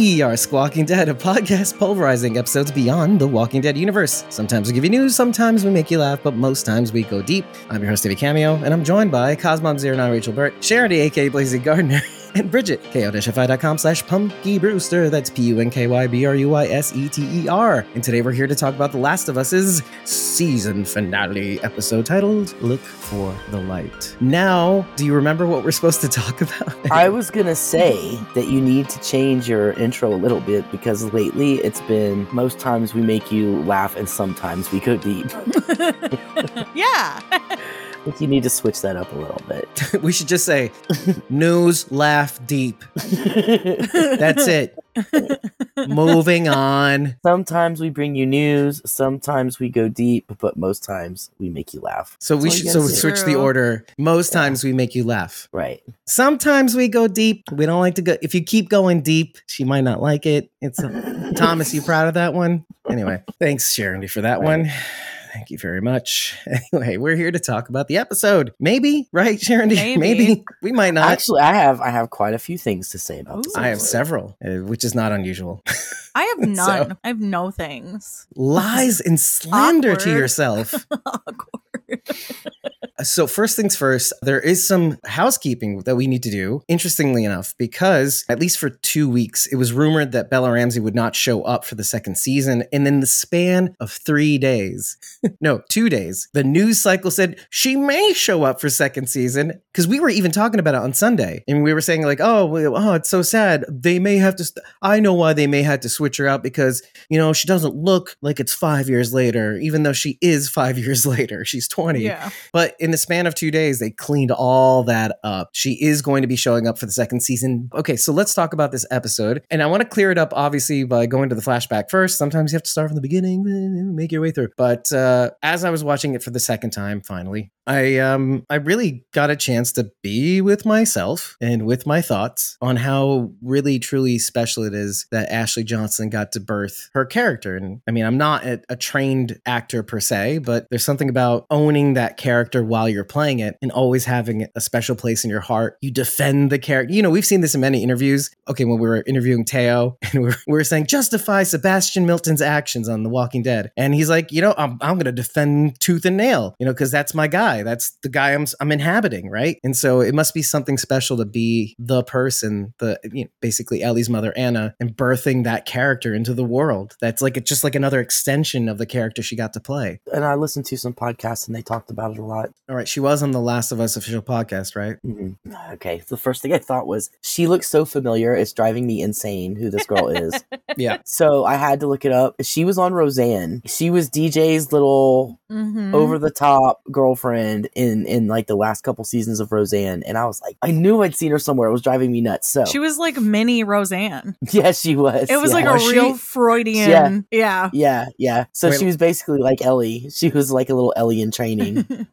We are Squawking Dead, a podcast pulverizing episodes beyond the Walking Dead universe. Sometimes we give you news, sometimes we make you laugh, but most times we go deep. I'm your host, Davey Cameo, and I'm joined by Cosmom09 Rachel Burt, Sharon aka Blazing Gardner, and Bridget, ko-fi.com slash Punky Brewster. That's P-U-N-K-Y-B-R-U-Y-S-E-T-E-R. And today we're here to talk about The Last of Us's season finale episode titled Look for the Light. Now, do you remember what we're supposed to talk about? I was gonna say that you need to change your intro a little bit because lately it's been most times we make you laugh and sometimes we go deep. yeah. I think you need to switch that up a little bit. we should just say news, laugh, deep. That's it. Moving on. Sometimes we bring you news, sometimes we go deep, but most times we make you laugh. So we should so gotta switch the order. Most Yeah. times we make you laugh. Right. Sometimes we go deep. We don't like to go. If you keep going deep, she might not like it. It's Thomas. You proud of that one? Anyway, thanks, Sharon, for that Right. one. Thank you very much. Anyway, we're here to talk about the episode. Maybe, right, Sharon? Maybe. We might not. Actually, I have I have quite a few things to say about this. Ooh. I have several, uh, which is not unusual. I have So- none. I have no things. Lies and slander to Awkward. yourself. Awkward. So, first things first, there is some housekeeping that we need to do, interestingly enough, because at least for two weeks, it was rumored that Bella Ramsey would not show up for the second season. And in the span of three days, no, two days, the news cycle said she may show up for second season. Because we were even talking about it on Sunday. And we were saying, like, oh, well, oh, it's so sad. They may have to, st- I know why they may have to switch her out because, you know, she doesn't look like it's five years later, even though she is five years later. She's 20. Yeah. But in the span of two days, they cleaned all that up. She is going to be showing up for the second season. Okay, so let's talk about this episode. And I want to clear it up, obviously, by going to the flashback first. Sometimes you have to start from the beginning, make your way through. But uh, as I was watching it for the second time, finally, I um I really got a chance to be with myself and with my thoughts on how really truly special it is that Ashley Johnson got to birth her character. And I mean, I'm not a, a trained actor per se, but there's something about owning that character while you're playing it and always having a special place in your heart. You defend the character. You know, we've seen this in many interviews. Okay, when we were interviewing Teo and we were, we were saying justify Sebastian Milton's actions on The Walking Dead, and he's like, you know, I'm I'm gonna defend tooth and nail, you know, because that's my guy. That's the guy I'm I'm inhabiting, right? And so it must be something special to be the person, the you know, basically Ellie's mother Anna, and birthing that character into the world. That's like it's just like another extension of the character she got to play. And I listened to some podcasts and they talked about it a lot. All right, she was on the Last of Us official podcast, right? Mhm. Okay, the first thing I thought was she looks so familiar. It's driving me insane who this girl is. Yeah. So I had to look it up. She was on Roseanne. She was DJ's little Mhm. over the top girlfriend in in like the last couple seasons of Roseanne, and I was like, I knew I'd seen her somewhere. It was driving me nuts. So She was like mini Roseanne. yeah, she was. It was yeah. like a she? real Freudian. Yeah. Yeah. yeah, yeah. So Wait. she was basically like Ellie. She was like a little Ellie in training.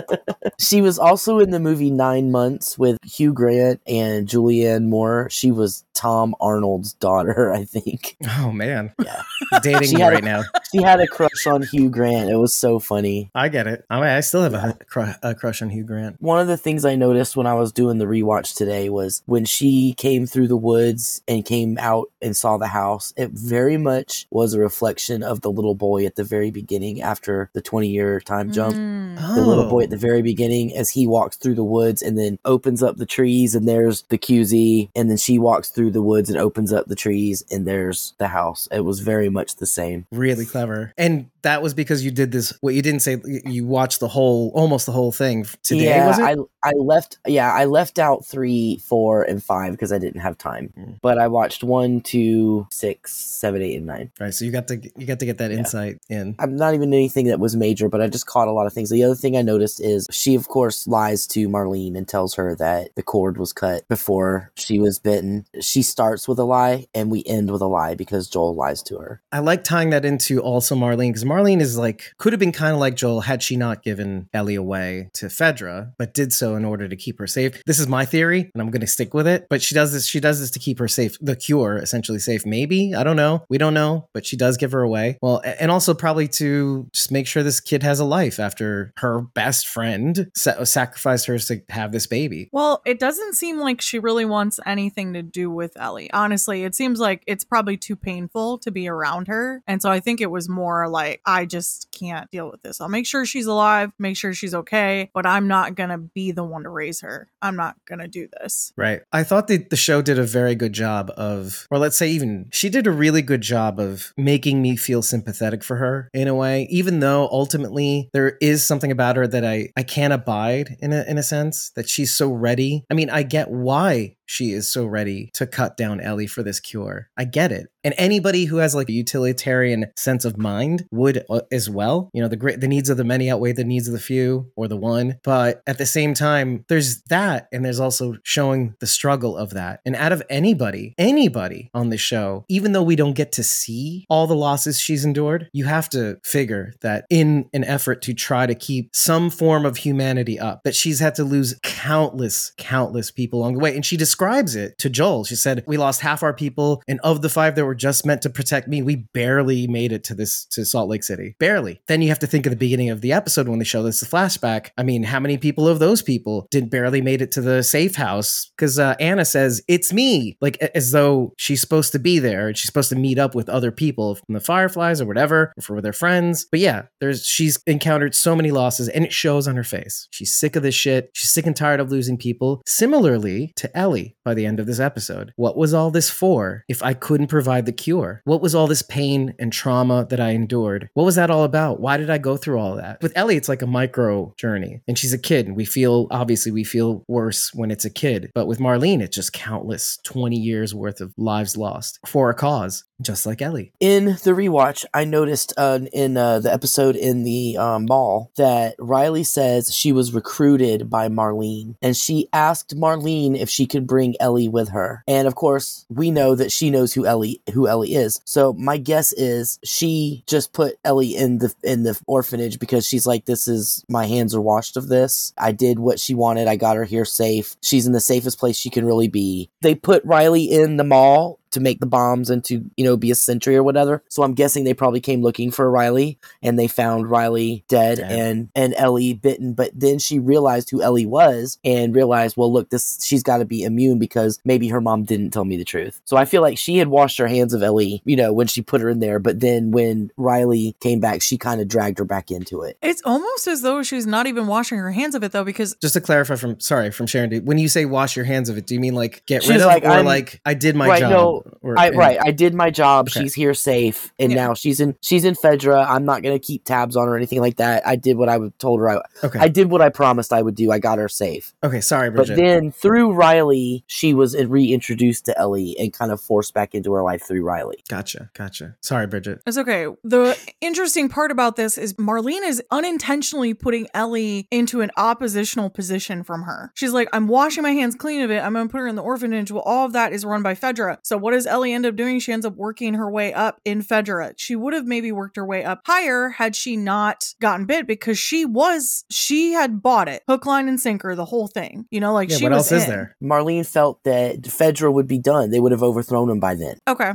she was also in the movie Nine Months with Hugh Grant and Julianne Moore. She was Tom Arnold's daughter, I think. Oh man, Yeah. dating She you had a- right now. She had a crush on Hugh Grant. It was so funny. I get it. I, mean, I still have a, cru- a crush on Hugh Grant. One of the things I noticed when I was doing the rewatch today was when she came through the woods and came out and saw the house, it very much was a reflection of the little boy at the very beginning after the 20 year time jump. Mm. The little Oh. boy at the very beginning as he walks through the woods and then opens up the trees and there's the QZ and then she walks through the woods and opens up the trees and there's the house. It was very much the same. really clever. And that was because you did this. What you didn't say, you watched the whole, almost the whole thing today. yeah, was it? I I left yeah, I left out three, four, and five because I didn't have time. Mm. But I watched one, two, six, seven, eight, and nine. right. So you got to you got to get that Yeah. insight in. I'm not even anything that was major, but I just caught a lot of things. The other thing I noticed is she, of course, lies to Marlene and tells her that the cord was cut before she was bitten. She starts with a lie, and we end with a lie because Joel lies to her. I like tying that into also Marlene because Marlene is like could have been kind of like Joel had she not given Ellie away to Fedra, but did so in order to keep her safe. This is my theory, and I'm going to stick with it. But she does this. She does this to keep her safe. The cure, essentially safe. Maybe I don't know. We don't know, but she does give her away. Well, and also probably to just make sure this kid has a life after her best friend sa- sacrificed hers to have this baby. Well, it doesn't seem like she really wants anything to do with Ellie. Honestly, it seems like it's probably too painful to be around her. And so I think it was more like, I just can't deal with this. I'll make sure she's alive, make sure she's okay, but I'm not going to be the one to raise her. I'm not going to do this. Right. I thought that the show did a very good job of, or let's say even, she did a really good job of making me feel sympathetic for her in a way, even though ultimately there is something about her that I, I can't abide in a, in a sense that she's so ready. I mean, I get why she is so ready to cut down Ellie for this cure. I get it. And anybody who has like a utilitarian sense of mind would uh, as well. You know, the great the needs of the many outweigh the needs of the few or the one. But at the same time, there's that and there's also showing the struggle of that. And out of anybody, anybody on the show, even though we don't get to see all the losses she's endured, you have to figure that in an effort to try to keep some form of humanity up, that she's had to lose countless, countless people along the way. And she describes it to Joel. She said, We lost half our people, and of the five that were just meant to protect me, we barely made it to this to Salt Lake City. Barely. Then you have to think of the beginning of the episode when they show this flashback. I mean, how many people of those people did barely made it to the safe house? Because uh, Anna says, It's me, like as though she's supposed to be there and she's supposed to meet up with other people from the Fireflies or whatever, or for their friends. But yeah, there's she's encountered so many losses and it shows on her face. She's sick of this shit. She's sick and tired of losing people. Similarly to Ellie by the end of this episode. What was all this for if I couldn't provide the cure? What was all this pain and trauma that I endured? What was that all about? Why did I go through all that? With Ellie, it's like a micro journey and she's a kid. And we feel, obviously, we feel worse when it's a kid. But with Marlene, it's just countless 20 years worth of lives lost for a cause, just like Ellie. in the rewatch, I noticed uh, in uh, the episode in the um, mall that Riley says she was recruited by Marlene, and she asked Marlene if she could bring Ellie with her. And of course, we know that she knows who Ellie who Ellie is. So my guess is she just put Ellie in the in the orphanage because she's like, "This is my hands are washed of this. I did what she wanted. I got her here safe. She's in the safest place she can really be." They put Riley in the mall to make the bombs and to you know be a sentry or whatever. So I'm guessing they probably came looking for Riley and they found Riley dead Dead. and and Ellie bitten. But then she realized who Ellie was and realized, well, look, this she's got to be immune because maybe her mom didn't tell me the truth. So I feel like she had washed her hands of Ellie, you know, when she put her in there. But then when Riley came back, she kind of dragged her back into it. It's almost as though she's not even washing her hands of it though, because Just to clarify from, sorry, from Sharon, when you say wash your hands of it, do you mean like get She's rid of like, or I'm- like I did my Right, job? no, or, I, and- right, I did my job. Okay. She's here safe, and Yeah. now she's in she's in Fedra. I'm not gonna keep tabs on her or anything like that. I did what I told her. I, Okay. I did what I promised I would do. I got her safe. okay. Sorry, But then through Riley, she was reintroduced to Ellie and kind of forced back into her life through Riley. gotcha. Gotcha. Sorry, Bridget. It's okay. The interesting part about this is Marlene is unintentionally putting Ellie into an oppositional position from her. She's like, I'm washing my hands clean of it. I'm going to put her in the orphanage. Well, all of that is run by Fedra. So what does Ellie end up doing? She ends up working her way up in Fedra. She would have maybe worked her way up higher had she not gotten bit because she was, she had bought it hook, line, and sinker, the whole thing. You know, like Yeah. she What was else is in. there? Marlene felt that Fedra would be done. They would have overthrown him by then. Okay.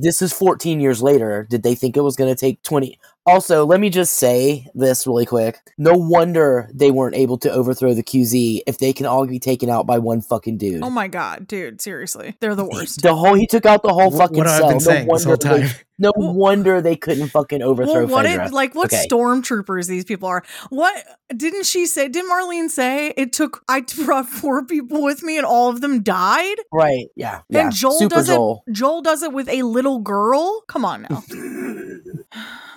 This is 14 years later. Did they think it was going to take 20? Also, let me just say this really quick. No wonder they weren't able to overthrow the QZ if they can all be taken out by one fucking dude. Oh my God, dude. Seriously. They're the worst. The whole he took out the whole Wh- fucking what I've cell. been saying no this wonder whole they- time. No Well- wonder they couldn't fucking overthrow Well, what Fedra. it like what Okay. stormtroopers these people are? What didn't she say? Did Marlene say it took I brought four people with me and all of them died? right? Yeah, yeah. And Joel Super does Joel. it. Joel does it with a little girl. Come on now.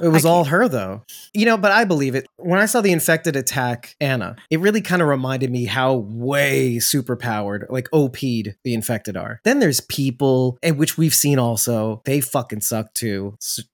It was all her though. You know, but I believe it. When I saw the infected attack Anna, it really kind of reminded me how way superpowered, like OP'd the infected are. Then there's people, and which we've seen also, they fucking suck too.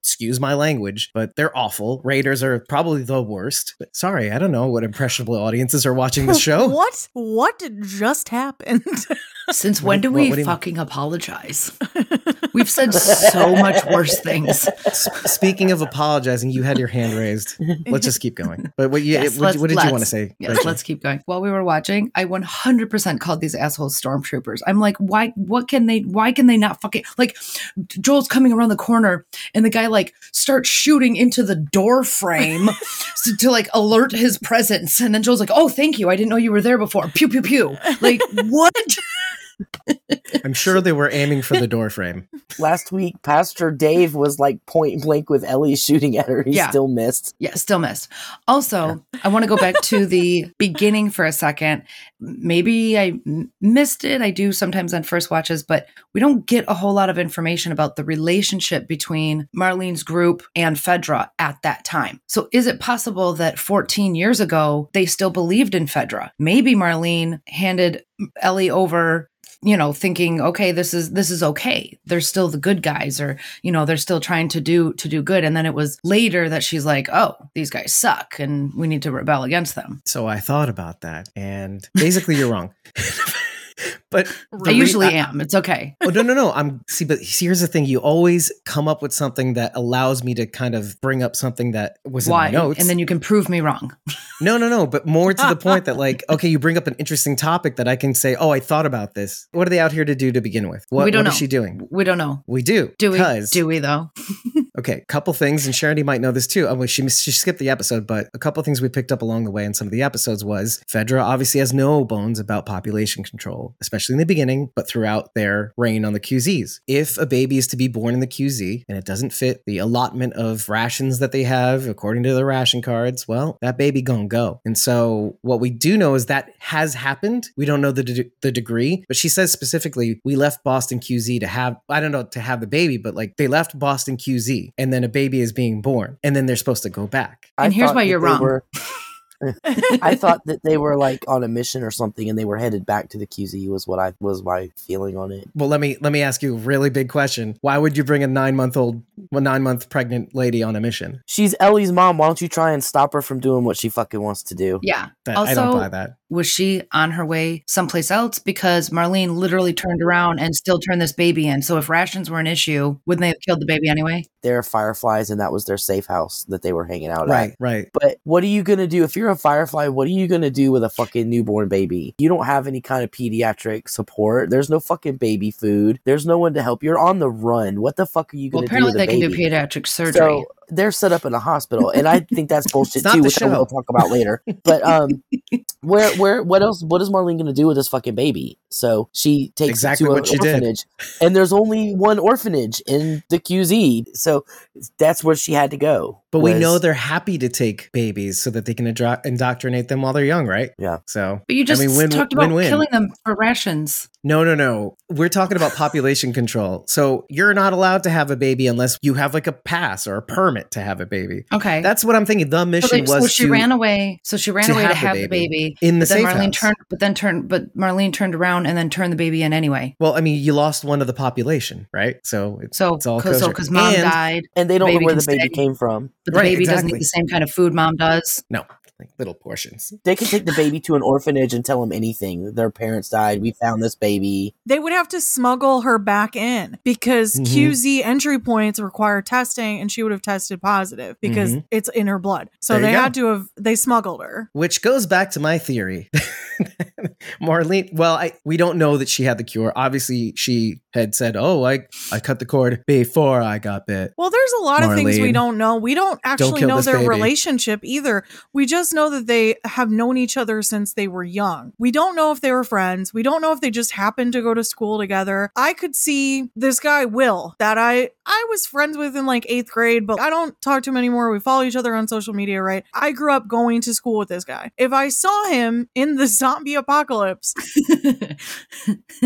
Excuse my language, but they're awful. Raiders are probably the worst. But sorry, I don't know what impressionable audiences are watching this show. what? What just happened? Since when What- do we what do you- fucking apologize? We've said so much worse things. S- Speaking of apologizing, you had your hand raised. Let's just keep going. But what, you, Yes, what, what did you want to say? Yes, Rachel? let's keep going. While we were watching, I 100% called these assholes stormtroopers. I'm like, why? What can they? Why can they not fucking like? Joel's coming around the corner, and the guy like starts shooting into the door frame to, to like alert his presence, and then Joel's like, "Oh, thank you. I didn't know you were there before." Pew pew pew. Like what? I'm sure they were aiming for the door frame. Last week, Pastor Dave was like point blank with Ellie shooting at her. He Yeah. still missed. Yeah, still missed. Also, I want to go back to the beginning for a second. Maybe I m- missed it. I do sometimes on first watches, but we don't get a whole lot of information about the relationship between Marlene's group and Fedra at that time. So, is it possible that 14 years ago they still believed in Fedra? Maybe Marlene handed Ellie over you know thinking okay this is this is okay. They're still the good guys or you know they're still trying to do to do good. And then it was later that she's like oh these guys suck and we need to rebel against them. So I thought about that, and basically, you're wrong. but i re- usually I- am it's okay Oh no no no! I'm see, but here's the thing: you always come up with something that allows me to kind of bring up something that was why in my notes. and then you can prove me wrong no no no, but more to the point that like, okay, you bring up an interesting topic that I can say, oh, I thought about this. What are they out here to do to begin with? What, We don't what is know. she doing? we don't know We do. do we do we though Okay, couple things, and Charity might know this too. Oh, well, she she skipped the episode, but a couple things we picked up along the way in some of the episodes was Fedra obviously has no bones about population control, especially in the beginning, but throughout their reign on the QZs. If a baby is to be born in the QZ and it doesn't fit the allotment of rations that they have according to the ration cards, well, that baby gonna go. And so what we do know is that has happened. We don't know the de- the degree, but she says specifically we left Boston QZ to have I don't know to have the baby, but like they left Boston QZ and then a baby is being born and then they're supposed to go back. And I here's why you're wrong. were- I thought that they were like on a mission or something, and they were headed back to the QZ. Was what I was my feeling on it. Well, let me let me ask you a really big question. Why would you bring a 9-month-old a 9-month pregnant lady on a mission? She's Ellie's mom. Why don't you try and stop her from doing what she fucking wants to do? yeah That, I don't Also- buy that. was she on her way someplace else because marlene literally turned around and still turned this baby in so if rations were an issue wouldn't they have killed the baby anyway They're fireflies, and that was their safe house that they were hanging out at. Right, right. But what are you gonna do if you're a firefly? What are you gonna do with a fucking newborn baby? You don't have any kind of pediatric support. There's no fucking baby food. There's no one to help. You're on the run. What the fuck are you gonna do apparently they can do pediatric surgery So they're set up in a hospital, and I think that's bullshit It's too, the which I show. will talk about later. But um, where where what else? What is Marlene gonna do with this fucking baby? So she takes Exactly it to what she an did. orphanage, and there's only one orphanage in the QZ, so that's where she had to go. But we know they're happy to take babies so that they can indro- indoctrinate them while they're young, right? Yeah. So, but you just I mean, win- talked about win-win. killing them for rations No, no, no. We're talking about population control. So you're not allowed to have a baby unless you have like a pass or a permit to have a baby. okay That's what I'm thinking. The so, mission they- was so she to ran away so she ran to away to have the have the baby baby in the but then safe marlene house. turned but then turned but marlene turned around and then turned the baby in anyway well, I mean, you lost one of the population, right? So it's, so it's all because so, kosher. 'cause mom And- died and they don't know where the baby stay. came from. but the Right, baby doesn't eat the same kind of food mom does No, like little portions. They could take the baby to an orphanage and tell them anything. Their parents died. We found this baby. They would have to smuggle her back in because Mhm. QZ entry points require testing and she would have tested positive because Mhm. it's in her blood. So There they had to have they smuggled her. Which goes back to my theory. Marlene, well, I we don't know that she had the cure. Obviously, she had said, "Oh, I I cut the cord before I got bit." Well, there's a lot of things we don't know. We don't actually kill know their baby. relationship either. We just know that they have known each other since they were young. We don't know if they were friends. We don't know if they just happened to go to school together. I could see this guy Will that I I was friends with in like 8th grade, but I don't talk to him anymore. We follow each other on social media, right? I grew up going to school with this guy. If I saw him in the zombie apocalypse,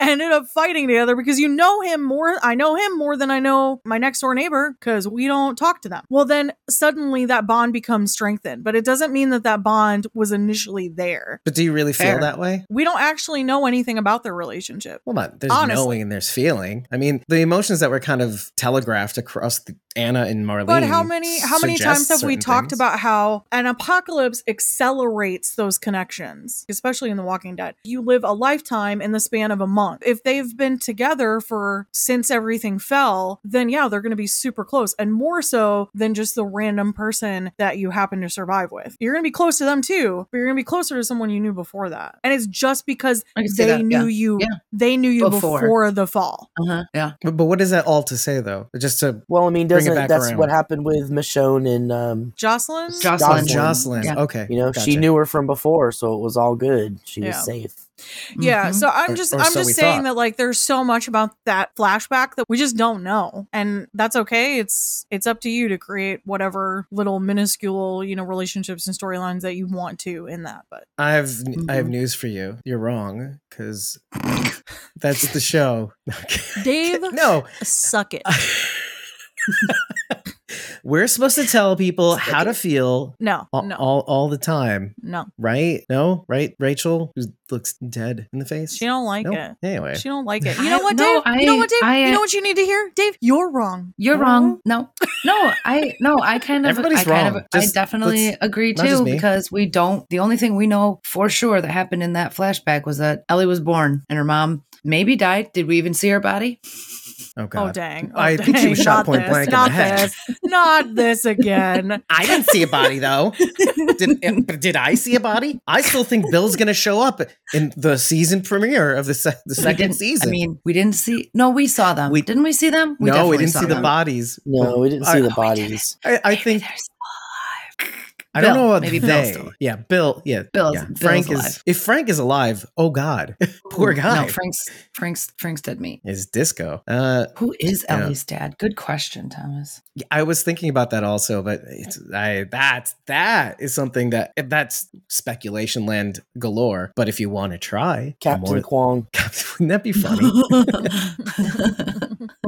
ended up fighting together because you know him more. I know him more than I know my next door neighbor because we don't talk to them. Well, then suddenly that bond becomes strengthened, but it doesn't mean that that bond was initially there. But do you really feel Fair. that way? We don't actually know anything about their relationship. Well, not there's Honestly. knowing and there's feeling. I mean, the emotions that were kind of telegraphed across the Anna and Marlene. But how many how many times have we talked things. about how an apocalypse accelerates those connections, especially in The Walking Dead? You live a lifetime in the span of a month. If they've been together for since everything fell, then yeah, they're going to be super close and more so than just the random person that you happen to survive with. You're going to be close to them too, but you're going to be closer to someone you knew before that. And it's just because I can see they that, knew yeah. you Yeah. they knew you Before. before the fall. Uh-huh. Yeah. But, but what is that all to say though? Just to Well, I mean, Bring it back that's around. what happened with Michonne and um, Jocelyn? Jocelyn. Jocelyn. Jocelyn. Yeah. Okay. you know, she knew her from before, so it was all good. She Yeah. was safe. Yeah, Mhm. so I'm just or I'm so just saying thought. that like there's so much about that flashback that we just don't know. And that's okay. It's it's up to you to create whatever little minuscule, you know, relationships and storylines that you want to in that. But I have I have Mhm. news for you. You're wrong because that's the show. Dave, no, suck it. we're supposed to tell people how to feel No, all, no, all all the time, no. right? No, right? Rachel, who looks dead in the face. She don't like No? it. Anyway, She don't like it. You know what, no, Dave? you know what, Dave? I, you uh, know what you need to hear, Dave? You're wrong. You're wrong. No, no, I no, I kind of, Everybody's I kind wrong. of, I definitely agree too because we don't. The only thing we know for sure that happened in that flashback was that Ellie was born and her mom maybe died. Did we even see her body? Oh god, Oh dang! Oh, I think she was shot Not point this, blank in the Not head. this. Not this again. I didn't see a body though. did, eh, did I see a body? I still think Bill's going to show up in the season premiere of the se- the second season. I mean, we didn't see. No, we saw them. We- didn't we see them? no, we didn't saw see the bodies. No, we didn't see I- the we didn't. bodies. I, I think they're still alive. I don't know what Maybe they. Bill's still yeah, Bill. Yeah, Bill. yeah. Bill's Frank is. alive. If Frank is alive, oh god, poor guy. No, Frank's Frank's Frank's dead meat. is disco. Uh, Who is Yeah. Ellie's dad? Good question, Thomas. I was thinking about that also, but it's I that's that is something that that's speculation land galore. But if you want to try, Captain more- Kwong. wouldn't that be funny?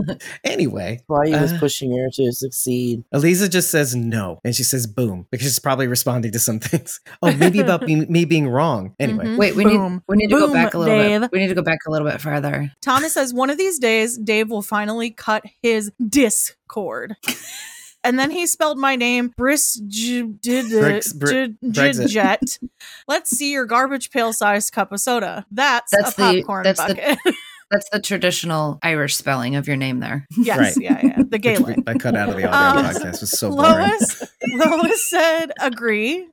anyway, Why he was Uh, pushing her to succeed. Eliza just says no, and she says boom because she's probably responding to some things. Oh, maybe about me, me being wrong. Anyway, Mhm. Wait, we Boom. need we need to go back a little Dave. bit. We need to go back a little bit further. Thomas says one of these days Dave will finally cut his Discord. And then he spelled my name Bris J- did Brix- Br- J- Brexit. Jet. Let's see your garbage pail sized cup of soda. That's, That's a the- popcorn that's the- bucket. That's the traditional Irish spelling of your name there. yes, Right. yeah, yeah. The which Gaelic. I cut out of the audio Um, podcast. It was so boring. Lois Lois said agree.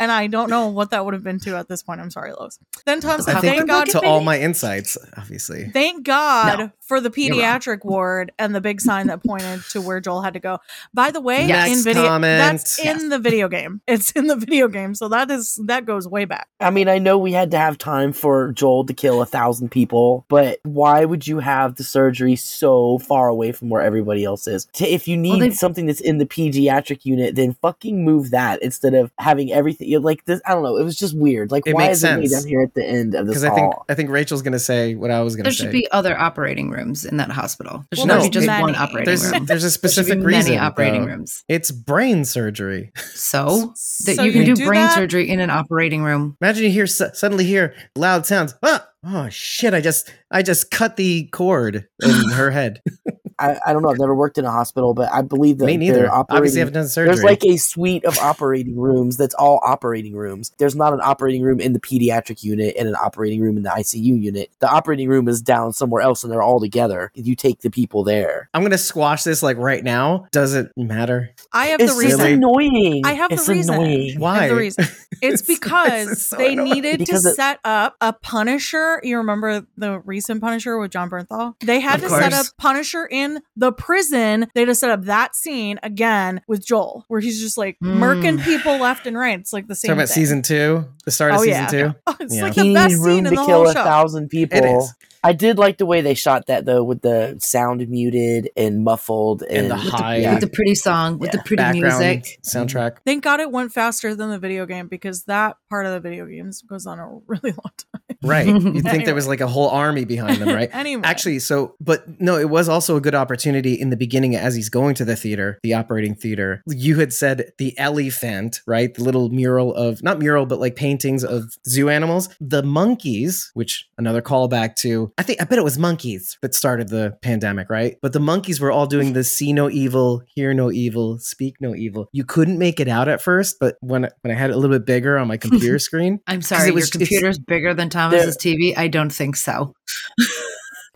And I don't know what that would have been to at this point. I'm sorry, Lois. Then Tom said, thank God to all my insights, obviously. Thank God No. for the pediatric ward and the big sign that pointed to where Joel had to go. By the way, Next in video comment. that's Yes. in the video game. It's in the video game, so that is that goes way back. I mean, I know we had to have time for Joel to kill a thousand people, but why would you have the surgery so far away from where everybody else is? T- If you need they- something that's in the pediatric unit, then fucking move that instead of having everything. you know, Like this, I don't know. It was just weird. Like, It why makes is it way down here at the end of this Because I think? I think Rachel's gonna say what I was gonna say. There say. should be other operating rooms in that hospital. There Well, should not be just many. one operating there's room. there's a There should be specific many operating though. rooms. It's brain surgery. So that So you can you do, do brain that? surgery in an operating room. Imagine you hear suddenly hear loud sounds. Ah! Oh shit! I just I just cut the cord in her head. I, I don't know. I've never worked in a hospital, but I believe that Me neither. Obviously, I operating. haven't done surgery. There's like a suite of operating rooms that's all operating rooms. There's not an operating room in the pediatric unit and an operating room in the ICU unit. The operating room is down somewhere else and they're all together. You take the people there. I'm gonna squash this like right now. Does it matter? I have It's the just reason. annoying. I have the reason. Annoying. Why? the reason. It's It's- because it's so they annoying. needed Because to it- set up a Punisher. You remember the recent Punisher with Jon Bernthal? They had Of to set up Punisher Punisher in the prison. They just set up that scene again with Joel, where he's just like Mm. murking people left and right. It's like the same Talking about thing. season two, the start of Oh, season yeah. two. Oh, it's Yeah. like He the best needed scene room in to the kill whole a show. thousand people. It is. I did like the way they shot that though, with the sound muted and muffled and, And the With the, high yeah. with the pretty song, with Yeah. the pretty Background music. soundtrack. Thank God it went faster than the video game because that part of the video games goes on a really long time. Right. You'd think there was like a whole army behind them, right? anyway, Actually, so, but no, it was also a good opportunity in the beginning as he's going to the theater, the operating theater. You had said the elephant, right? The little mural of, not mural, but like paintings of zoo animals. The monkeys, which another callback to, I think, I bet it was monkeys that started the pandemic, right? But the monkeys were all doing the see no evil, hear no evil, speak no evil. You couldn't make it out at first, but when, when I had it a little bit bigger on my computer screen, I'm sorry, it was- your computer's bigger than Thomas's TV. I don't think so.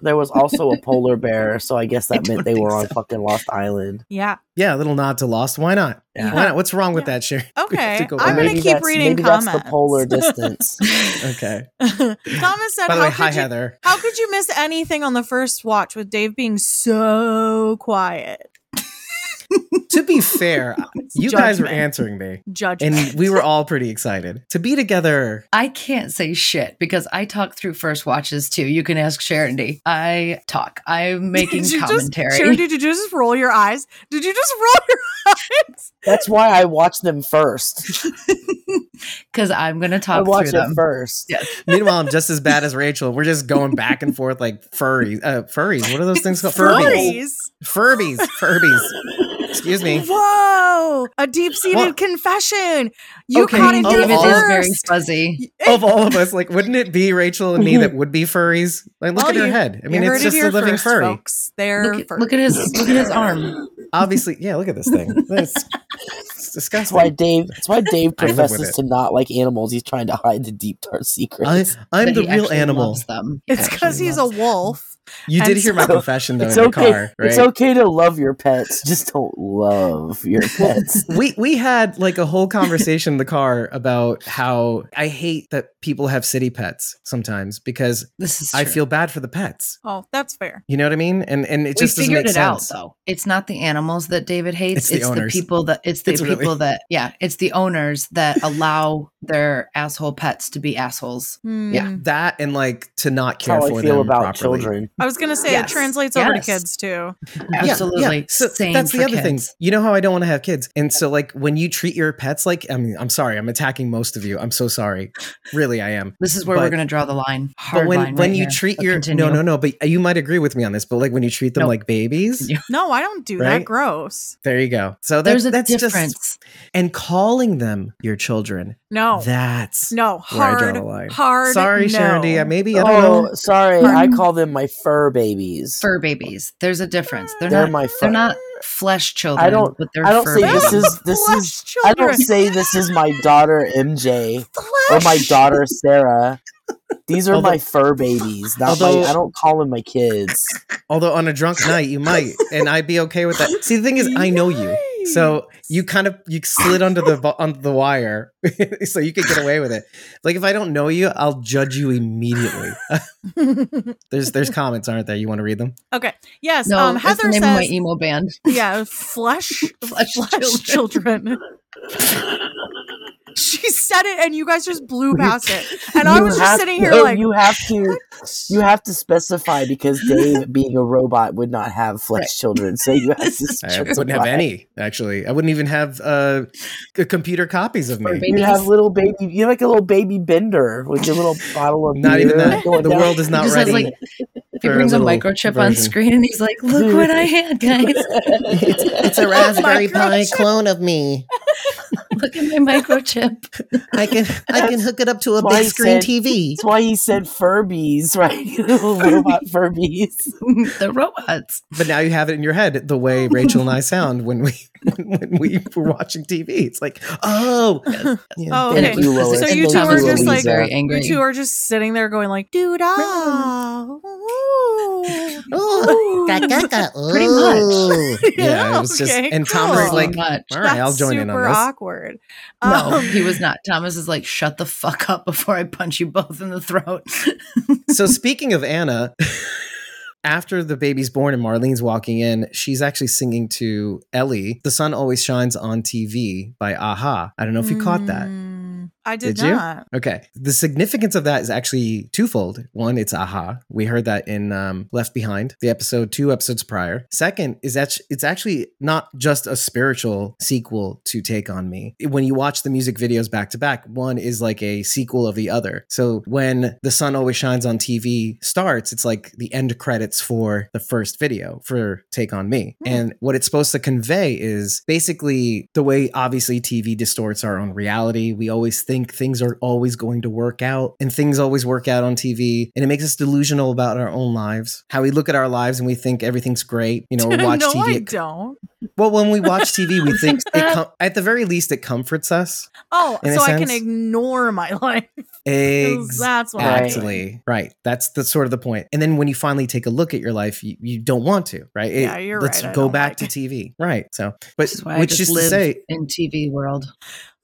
There was also a polar bear, so I guess I that meant they were on so. fucking Lost Island. yeah. yeah, a little nod to Lost. Why not? Yeah. Why not? What's wrong with Yeah. that, Sharon? Okay, to go I'm gonna keep that's- reading maybe that's the polar distance. Okay. Thomas said, By the way, hi you, Heather. How could you miss anything on the first watch with Dave being so quiet? To be fair, you guys were answering me, Judgment. and we were all pretty excited to be together. I can't say shit because I talk through first watches too. You can ask Sharondy. I talk. I'm making Did you commentary. Just, Sharon, did you just roll your eyes? Did you just roll your eyes? That's why I watch them first. Because I'm going to I talk watch through it them. first. Yes. Meanwhile, I'm just as bad as Rachel. We're just going back and forth like furries. Uh, furries. What are those things called? Furbies. Furries. Furbies. Furbies. Excuse me. Whoa! A deep seated confession. You Okay, caught it of here David all- is very fuzzy. Of all of us, like, wouldn't it be Rachel and me mm-hmm. that would be furries? Like, look Well, at her you- head. I mean, it's just a living first, furry. Folks. They're Look, at- look at his look at his arm. Obviously, yeah. Look at this thing. It's, it's That's why Dave. That's why Dave I live with professes to not like animals. He's trying to hide the deep dark I, secrets. I'm the real actually animal. them. It's Actually because he's a loves- wolf. You And did hear my so- confession though in the okay. car, right? It's okay to love your pets. Just don't love your pets. we we had like a whole conversation in the car about how I hate that people have city pets sometimes because This is I feel bad for the pets. Oh, that's fair. You know what I mean? And and it we just doesn't figured make it out sense. though. It's not the animals that David hates. It's the It's the, people that it's the It's really- people that yeah, it's the owners that allow their asshole pets to be assholes. Yeah, Hmm. that and like to not That's care how for I feel them about properly. children. I was gonna say Yes. it translates over to kids too. Absolutely. yeah. So Same that's the for other thing. You know how I don't want to have kids, and so like when you treat your pets like I mean, I'm sorry, I'm attacking most of you. I'm so sorry. Really, I am. This is where we're going to draw the line. Hard But when line when right you here. treat But your continue. no no no, but you might agree with me on this. But like when you treat them No. like babies, No, I don't do Right? that. Gross. there you go. So that's There's a that's difference. just and calling them your children. No. That's no. where I draw Hard. the line. Hard. Sorry, no. Sharon D. Maybe I don't Oh, know. sorry. I call them my fur babies. Fur babies. There's a difference. They're, They're not. my fur. They're not flesh children. I don't- But they're I don't fur say babies. this is this Flesh is. I don't say this is my daughter MJ or my daughter Sarah. These are Although- my fur babies. Not although- my, I don't call them my kids. Although on a drunk night you might, and I'd be okay with that. See, the thing is, I know you, so you kind of you slid under the under the wire, so you could get away with it. Like if I don't know you, I'll judge you immediately. there's there's comments, aren't there? You want to read them? okay. Yes. No, um, that's the Heather name of my says, emo band. yeah, flesh, Flesh flesh children. she said it, and you guys just blew past it. And I was just have- sitting here no, like, you have to you have to specify because Dave, being a robot, would not have flesh Right. children. So you have to I specify. wouldn't have any actually. I wouldn't even have uh, computer copies of me. babies. You have little baby. You have like a little baby bender with your little bottle of Not even beer that. The down. world is not just has, ready. like, He for a brings a, little microchip on screen and he's like, "Look what I had, guys! it's, it's a Raspberry Pi clone of me. Look at my microchip." I can I can hook it up to a big screen said- TV. That's why he said Furbies, right? robot Furbies. the robots. But now you have it in your head the way Rachel and I sound when we when we were watching TV. It's like, oh, yeah. Oh, okay. you, Lois. So you two you, are just Louisa. like very angry. you two are just sitting there going like, dude, Pretty much. Yeah, it was just, Okay, and Tom cool. was like, much. all right, I'll That's join in on this. awkward. No, Um, he was not. Thomas is like, "Shut the fuck up before I punch you both in the throat." so speaking of Anna, after the baby's born and Marlene's walking in, she's actually singing to Ellie. The sun always shines on TV by a-ha. I don't know if you caught that. I did, Did you? not. Okay. The significance of that is actually twofold. One, it's a-ha. We heard that in um, Left Behind, the episode two episodes prior. Second is that it's actually not just a spiritual sequel to Take on Me. When you watch the music videos back to back, one is like a sequel of the other. So when The Sun Always Shines on TV starts, it's like the end credits for the first video for Take on Me. Hmm. And what it's supposed to convey is basically the way obviously TV distorts our own reality. We always think things are always going to work out and things always work out on TV. And it makes us delusional about our own lives. How we look at our lives and we think everything's great. You know, we watch no, TV. I don't. Well, when we watch TV, we think it com- at the very least it comforts us. Oh, so I can ignore my life. 'Cause That's what I Exactly. Right. That's the sort of the point. And then when you finally take a look at your life, you, you don't want to, right? It- Yeah, you're let's right, I go back like to it. TV. Right. So, but Which is why I which just to live say, in TV world.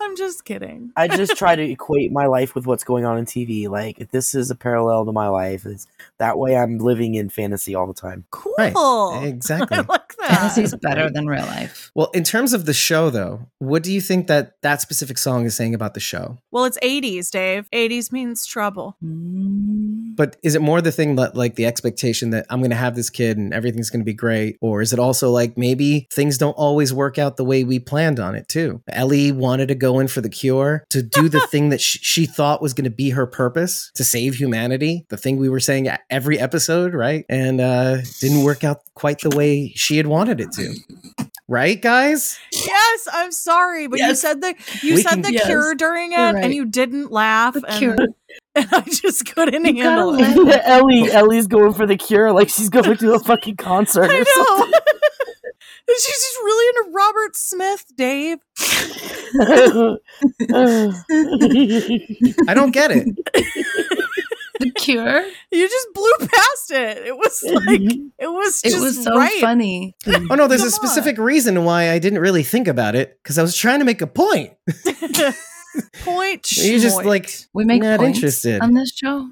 I'm just kidding. I just try to equate my life with what's going on in TV. Like if this is a parallel to my life. It's, that way, I'm living in fantasy all the time. Cool. Right. Exactly. I like that. Fantasy's better than real life. well, in terms of the show, though, what do you think that that specific song is saying about the show? Well, it's 80s, Dave. 80s means trouble. But is it more the thing that, like, the expectation that I'm going to have this kid and everything's going to be great? Or is it also like maybe things don't always work out the way we planned on it, too? Ellie wanted to go in for the cure, to do the thing that sh- she thought was going to be her purpose, to save humanity, the thing we were saying every episode, right? And uh, didn't work out quite the way she had wanted it to. Right, guys? Yes, I'm sorry, but you said the you We said can- the Yes, cure during it, right. and you didn't laugh, The and, cure. and I just couldn't You handle it. let- Ellie, Ellie's going for the cure, like she's going to a fucking concert. I know. She's just really into Robert Smith, Dave. I don't get it. The Cure. You just blew past it. It was like it was. It just was so right. funny. Oh no, there's a Come specific reason why I didn't really think about it because I was trying to make a point. Point. You just like We make not points interested. on this show.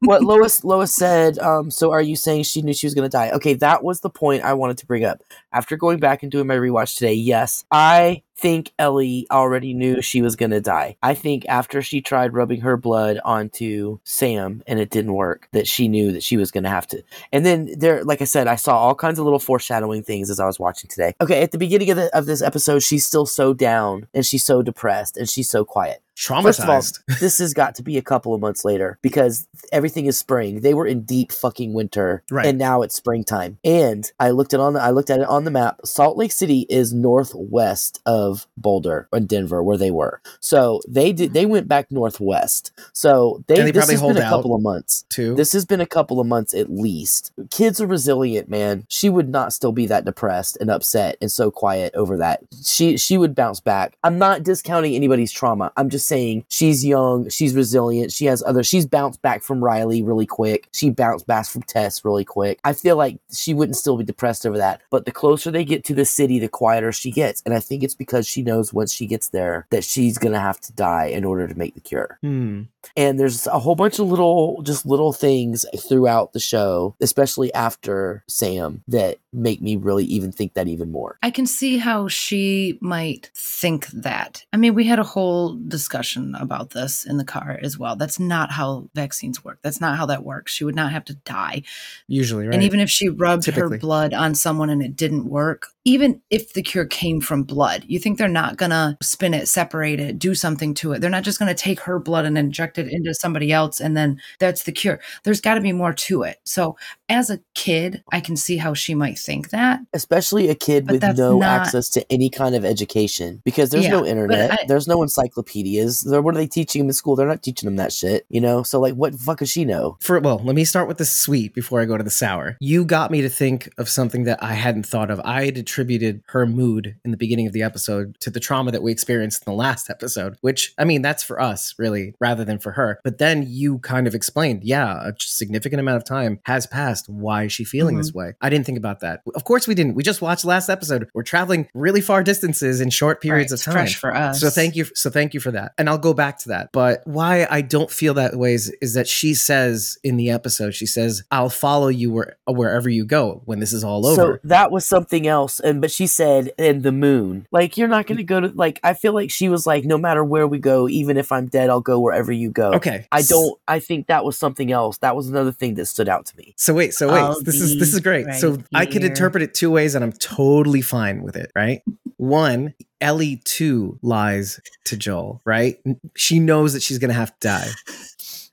what Lois Lois said. Um, so are you saying she knew she was going to die? Okay, that was the point I wanted to bring up. After going back and doing my rewatch today, yes, I think Ellie already knew she was going to die. I think after she tried rubbing her blood onto Sam and it didn't work, that she knew that she was going to have to. And then there, like I said, I saw all kinds of little foreshadowing things as I was watching today. Okay, at the beginning of, the, of this episode, she's still so down and she's so depressed and she's so quiet. First of all, this has got to be a couple of months later because everything is spring. They were in deep fucking winter, Right. and now it's springtime. And I looked at on the I looked at it on the map. Salt Lake City is northwest of Boulder and Denver, where they were. So they did they went back northwest. So they, And they this probably has hold been a couple of months. Too. This has been a couple of months at least. Kids are resilient, man. She would not still be that depressed and upset and so quiet over that. She she would bounce back. I'm not discounting anybody's trauma. I'm just saying she's young, she's resilient, she has other she's bounced back from Riley really quick. She bounced back from Tess really quick. I feel like she wouldn't still be depressed over that. But the closer they get to the city, the quieter she gets. And I think it's because she knows once she gets there that she's gonna have to die in order to make the cure Hmm. and there's a whole bunch of little just little things throughout the show especially after sam that make me really even think that even more I can see how she might think that. I mean, we had a whole discussion about this in the car as well. That's not how vaccines work. That's not how that works. She would not have to die. Usually, right? And even if she rubbed Typically. her blood on someone and it didn't work, even if the cure came from blood, you think they're not going to spin it, separate it, do something to it. They're not just going to take her blood and inject it into somebody else and then that's the cure. There's got to be more to it. So, as a kid, I can see how she might think that. especially a kid But with no not- access to any kind of education because there's Yeah, no internet I- there's no encyclopedias They're- what are they teaching them in school they're not teaching them that shit you know so like what the fuck does she know For well, let me start with the sweet before I go to the sour. You got me to think of something that I hadn't thought of. I had attributed her mood in the beginning of the episode to the trauma that we experienced in the last episode, which I mean, that's for us really rather than for her. But then you kind of explained, yeah, a significant amount of time has passed. Why is she feeling mm-hmm. this way? I didn't think about that. Of course we didn't. We just watched last episode. We're traveling really far distances in short periods Right, of time. fresh for us. So thank you. So thank you for that. And I'll go back to that. But why I don't feel that way is, is that she says in the episode, she says, I'll follow you where, wherever you go when this is all over. so that was something else and but she said, and the moon. Like you're not gonna go to like. I feel like she was like, no matter where we go, even if I'm dead, I'll go wherever you go. Okay. I don't. I think that was something else. That was another thing that stood out to me. So wait, so wait. I'll this is this is great. so right I could interpret it two ways and I'm totally fine with it, right? One, Ellie too lies to Joel, right? She knows that she's going to have to die.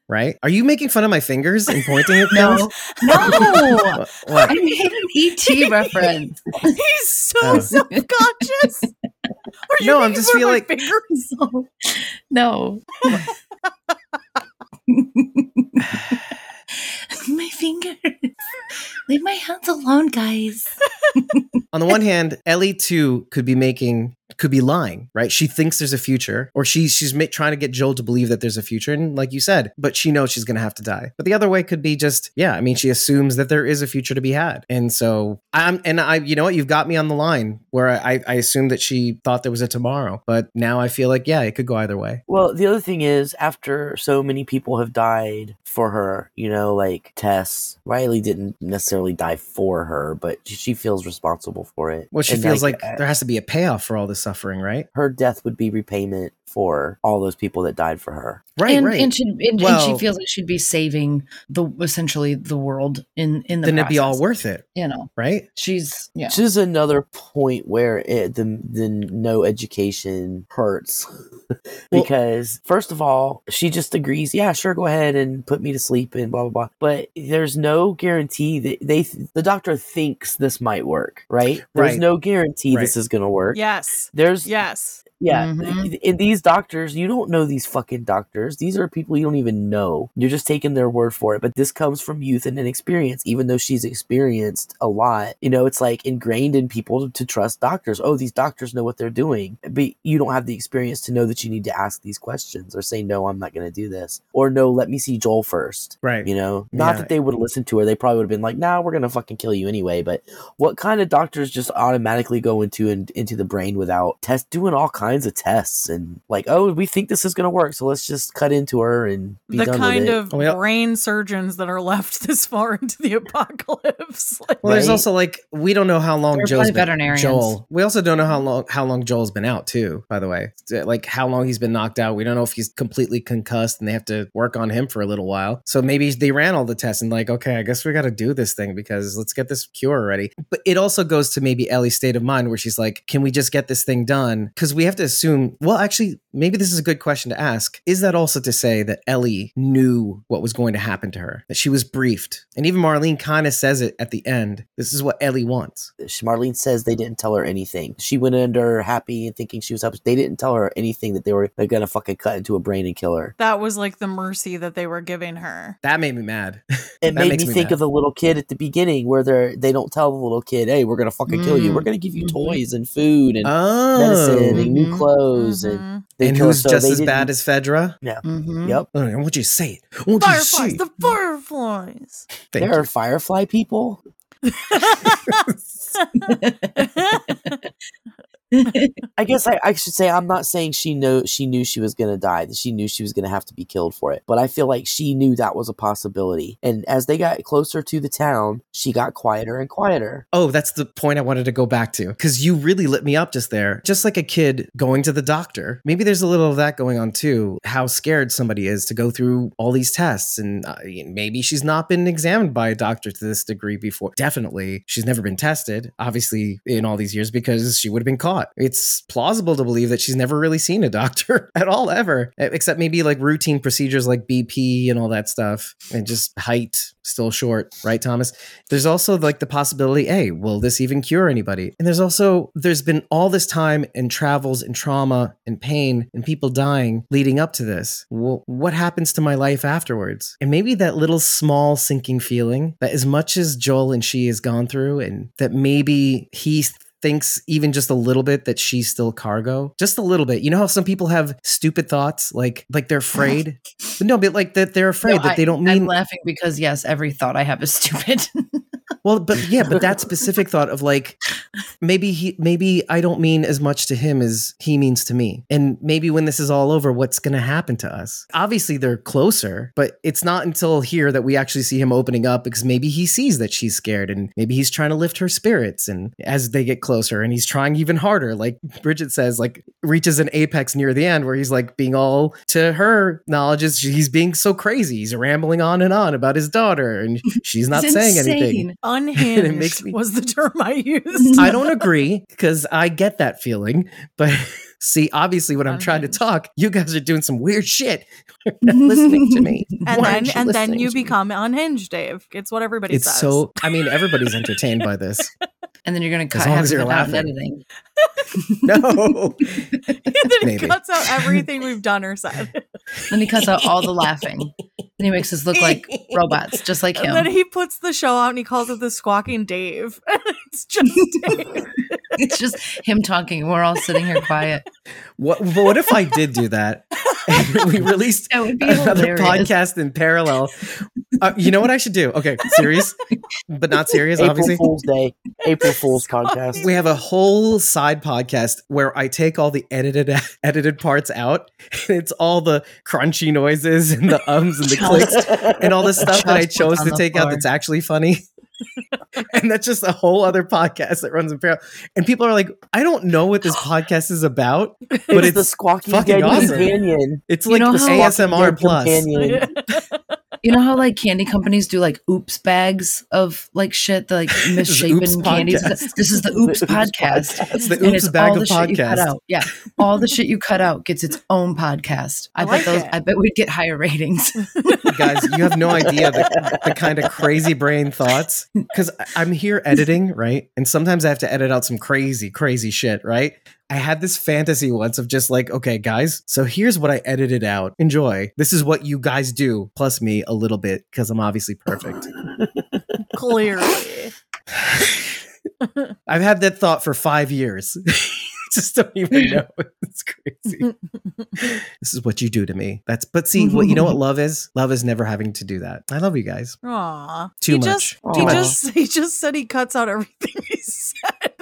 Right? Are you making fun of my fingers and pointing at No, things? no. What- what? I made an ET reference. He's so Oh. self-conscious. Are you No, I'm just fun of feel like- fingers? So, no. my fingers. Leave my hands alone, guys. on the one hand, Ellie too could be making could be lying, right? She thinks there's a future, or she she's ma- trying to get Joel to believe that there's a future, and like you said, but she knows she's going to have to die. But the other way could be just, yeah, I mean, she assumes that there is a future to be had, and so I'm, and I, you know what, you've got me on the line where I I assumed that she thought there was a tomorrow, but now I feel like yeah, it could go either way. Well, the other thing is, after so many people have died for her, you know, like Tess, Riley didn't necessarily die for her, but she feels responsible for it. Well, she And, feels like uh, there has to be a payoff for all this suffering, right? her death would be repayment for all those people that died for her. Right, and, right. and, she, and, and she feels like she'd be saving the essentially the world in in the then it'd be all worth it, You know, right? she's yeah. This is another point where it, the the no education hurts because first of all, she just agrees, yeah, sure, go ahead and put me to sleep and blah blah blah. But there's no guarantee that they the doctor thinks this might work, right? There's Right. no guarantee Right. this is gonna work. Yes. There's Yes. Yeah, Mhm. in these doctors, you don't know these fucking doctors. These are people you don't even know. You're just taking their word for it. But this comes from youth and inexperience. Even though she's experienced a lot, you know, it's like ingrained in people to trust doctors. Oh, these doctors know what they're doing. But you don't have the experience to know that you need to ask these questions or say, no, I'm not going to do this. Or no, let me see Joel first. Right. You know, not Yeah. that they would have listened to her. They probably would have been like, "Nah, we're gonna fucking kill you anyway." But what kind of doctors just automatically go into in, into the brain without test doing all kinds of tests and like, "Oh, we think this is gonna work, so let's just cut into her and be the done kind with it." of Oh, yeah. brain surgeons that are left this far into the apocalypse. Like, Well, there's Right? also like we don't know how long They're Joe's probably been, veterinarians. Joel. We also don't know how long how long Joel's been out too. By the way, like how long he's been knocked out. We don't know if he's completely concussed and they have to work on him for a little while. So maybe they ran all the tests and like, okay, I guess we got to do this thing because let's get this cure already. But it also goes to maybe Ellie's state of mind where she's like, can we just get this thing done? Because we have to assume. Well, actually, maybe this is a good question to ask. Is that also to say that Ellie knew what was going to happen to her? That she was briefed, and even Marlene kind of says it at the end. This is what Ellie wants. Marlene says they didn't tell her anything. She went under happy and thinking she was happy. They didn't tell her anything that they were they're gonna fucking cut into a brain and kill her. that was like the mercy that they were giving her. That made me mad. It made me me think mad. of the little kid at the beginning where they're they don't tell the little kid, "Hey, we're gonna fucking kill you. Mm. We're gonna give you Mhm. toys and food and oh, medicine and new Mhm. clothes and Mhm. they and who's so just they as bad didn't- as Fedra? Mhm. Yep. Oh, I want you to say it. I want you say Fireflies, it. the fireflies. Thank there you. are firefly people. I guess I, I should say I'm not saying she know she knew she was gonna die, that she knew she was gonna have to be killed for it. But I feel like she knew that was a possibility. And as they got closer to the town, she got quieter and quieter. Oh, that's the point I wanted to go back to because you really lit me up just there. Just like a kid going to the doctor. Maybe there's a little of that going on too. How scared somebody is to go through all these tests. And uh, maybe she's not been examined by a doctor to this degree before. Definitely, she's never been tested, obviously, in all these years because she would have been caught. It's plausible to believe that she's never really seen a doctor at all, ever, except maybe like routine procedures like BP and all that stuff, and just height still short, right, Thomas? There's also like the possibility, hey, will this even cure anybody? And there's also there's been all this time and travels and trauma and pain and people dying leading up to this. Well, what happens to my life afterwards? And maybe that little small sinking feeling that as much as Joel and she has gone through, and that maybe he thinks even just a little bit that she's still cargo just a little bit you know how some people have stupid thoughts like like they're afraid but no but like that they're afraid No, that they don't mean I'm laughing because yes, every thought I have is stupid. Well, but yeah, but that specific thought of like maybe he maybe I don't mean as much to him as he means to me. And maybe when this is all over, what's gonna happen to us? Obviously they're closer, but it's not until here that we actually see him opening up because maybe he sees that she's scared and maybe he's trying to lift her spirits and as they get closer and he's trying even harder. Like Bridget says, like reaches an apex near the end where he's like being all to her knowledge is he's being so crazy. He's rambling on and on about his daughter and she's not saying anything. Unhinged makes me- was the term I used. I don't agree because I get that feeling, but see, obviously, when I'm trying to talk, you guys are doing some weird shit. Listening to me. and Why then you and then you me? become unhinged, Dave. It's what everybody It's says. so. I mean, everybody's entertained by this. And then you're going to cut half of it out in editing. No, and then he Maybe. cuts out everything we've done or said. Then he cuts out all the laughing. Then he makes us look like robots, just like him. And then he puts the show out and he calls it the Squawking Dave. it's just Dave. it's just him talking. We're all sitting here quiet. what? But what if I did do that? And we released That would be another hilarious. podcast in parallel. Uh, you know what I should do? Okay, serious, but not serious. April obviously, April Fool's Day, April Fool's podcast. We have a whole side podcast where I take all the edited edited parts out. It's all the crunchy noises and the ums and the clicks and all the stuff that I chose to the take out that's actually funny. and that's just a whole other podcast that runs in parallel. And people are like, I don't know what this podcast is about, but it's, it's the Squawky fucking Dead awesome. companion. it's You like know the ASMR Dead plus. companion. You know how like candy companies do like oops bags of like shit, the like misshapen Oops candies. podcast. This is the oops podcast. It's the And oops it's bag all of the shit you cut out. Yeah, all the shit you cut out gets its own podcast. I, I bet like those. it. I bet we'd get higher ratings. guys, you have no idea the, the kind of crazy brain thoughts. Because I'm here editing, right? And sometimes I have to edit out some crazy, crazy shit, right? I had this fantasy once of just like, okay, guys, so here's what I edited out. Enjoy. This is what you guys do, plus me a little bit, because I'm obviously perfect. Clearly. I've had that thought for five years. just don't even know. It's crazy. this is what you do to me. That's but see, what you know what love is? Love is never having to do that. I love you guys. Aw. Too he much. Just, Too he much. just he just said he cuts out everything he said.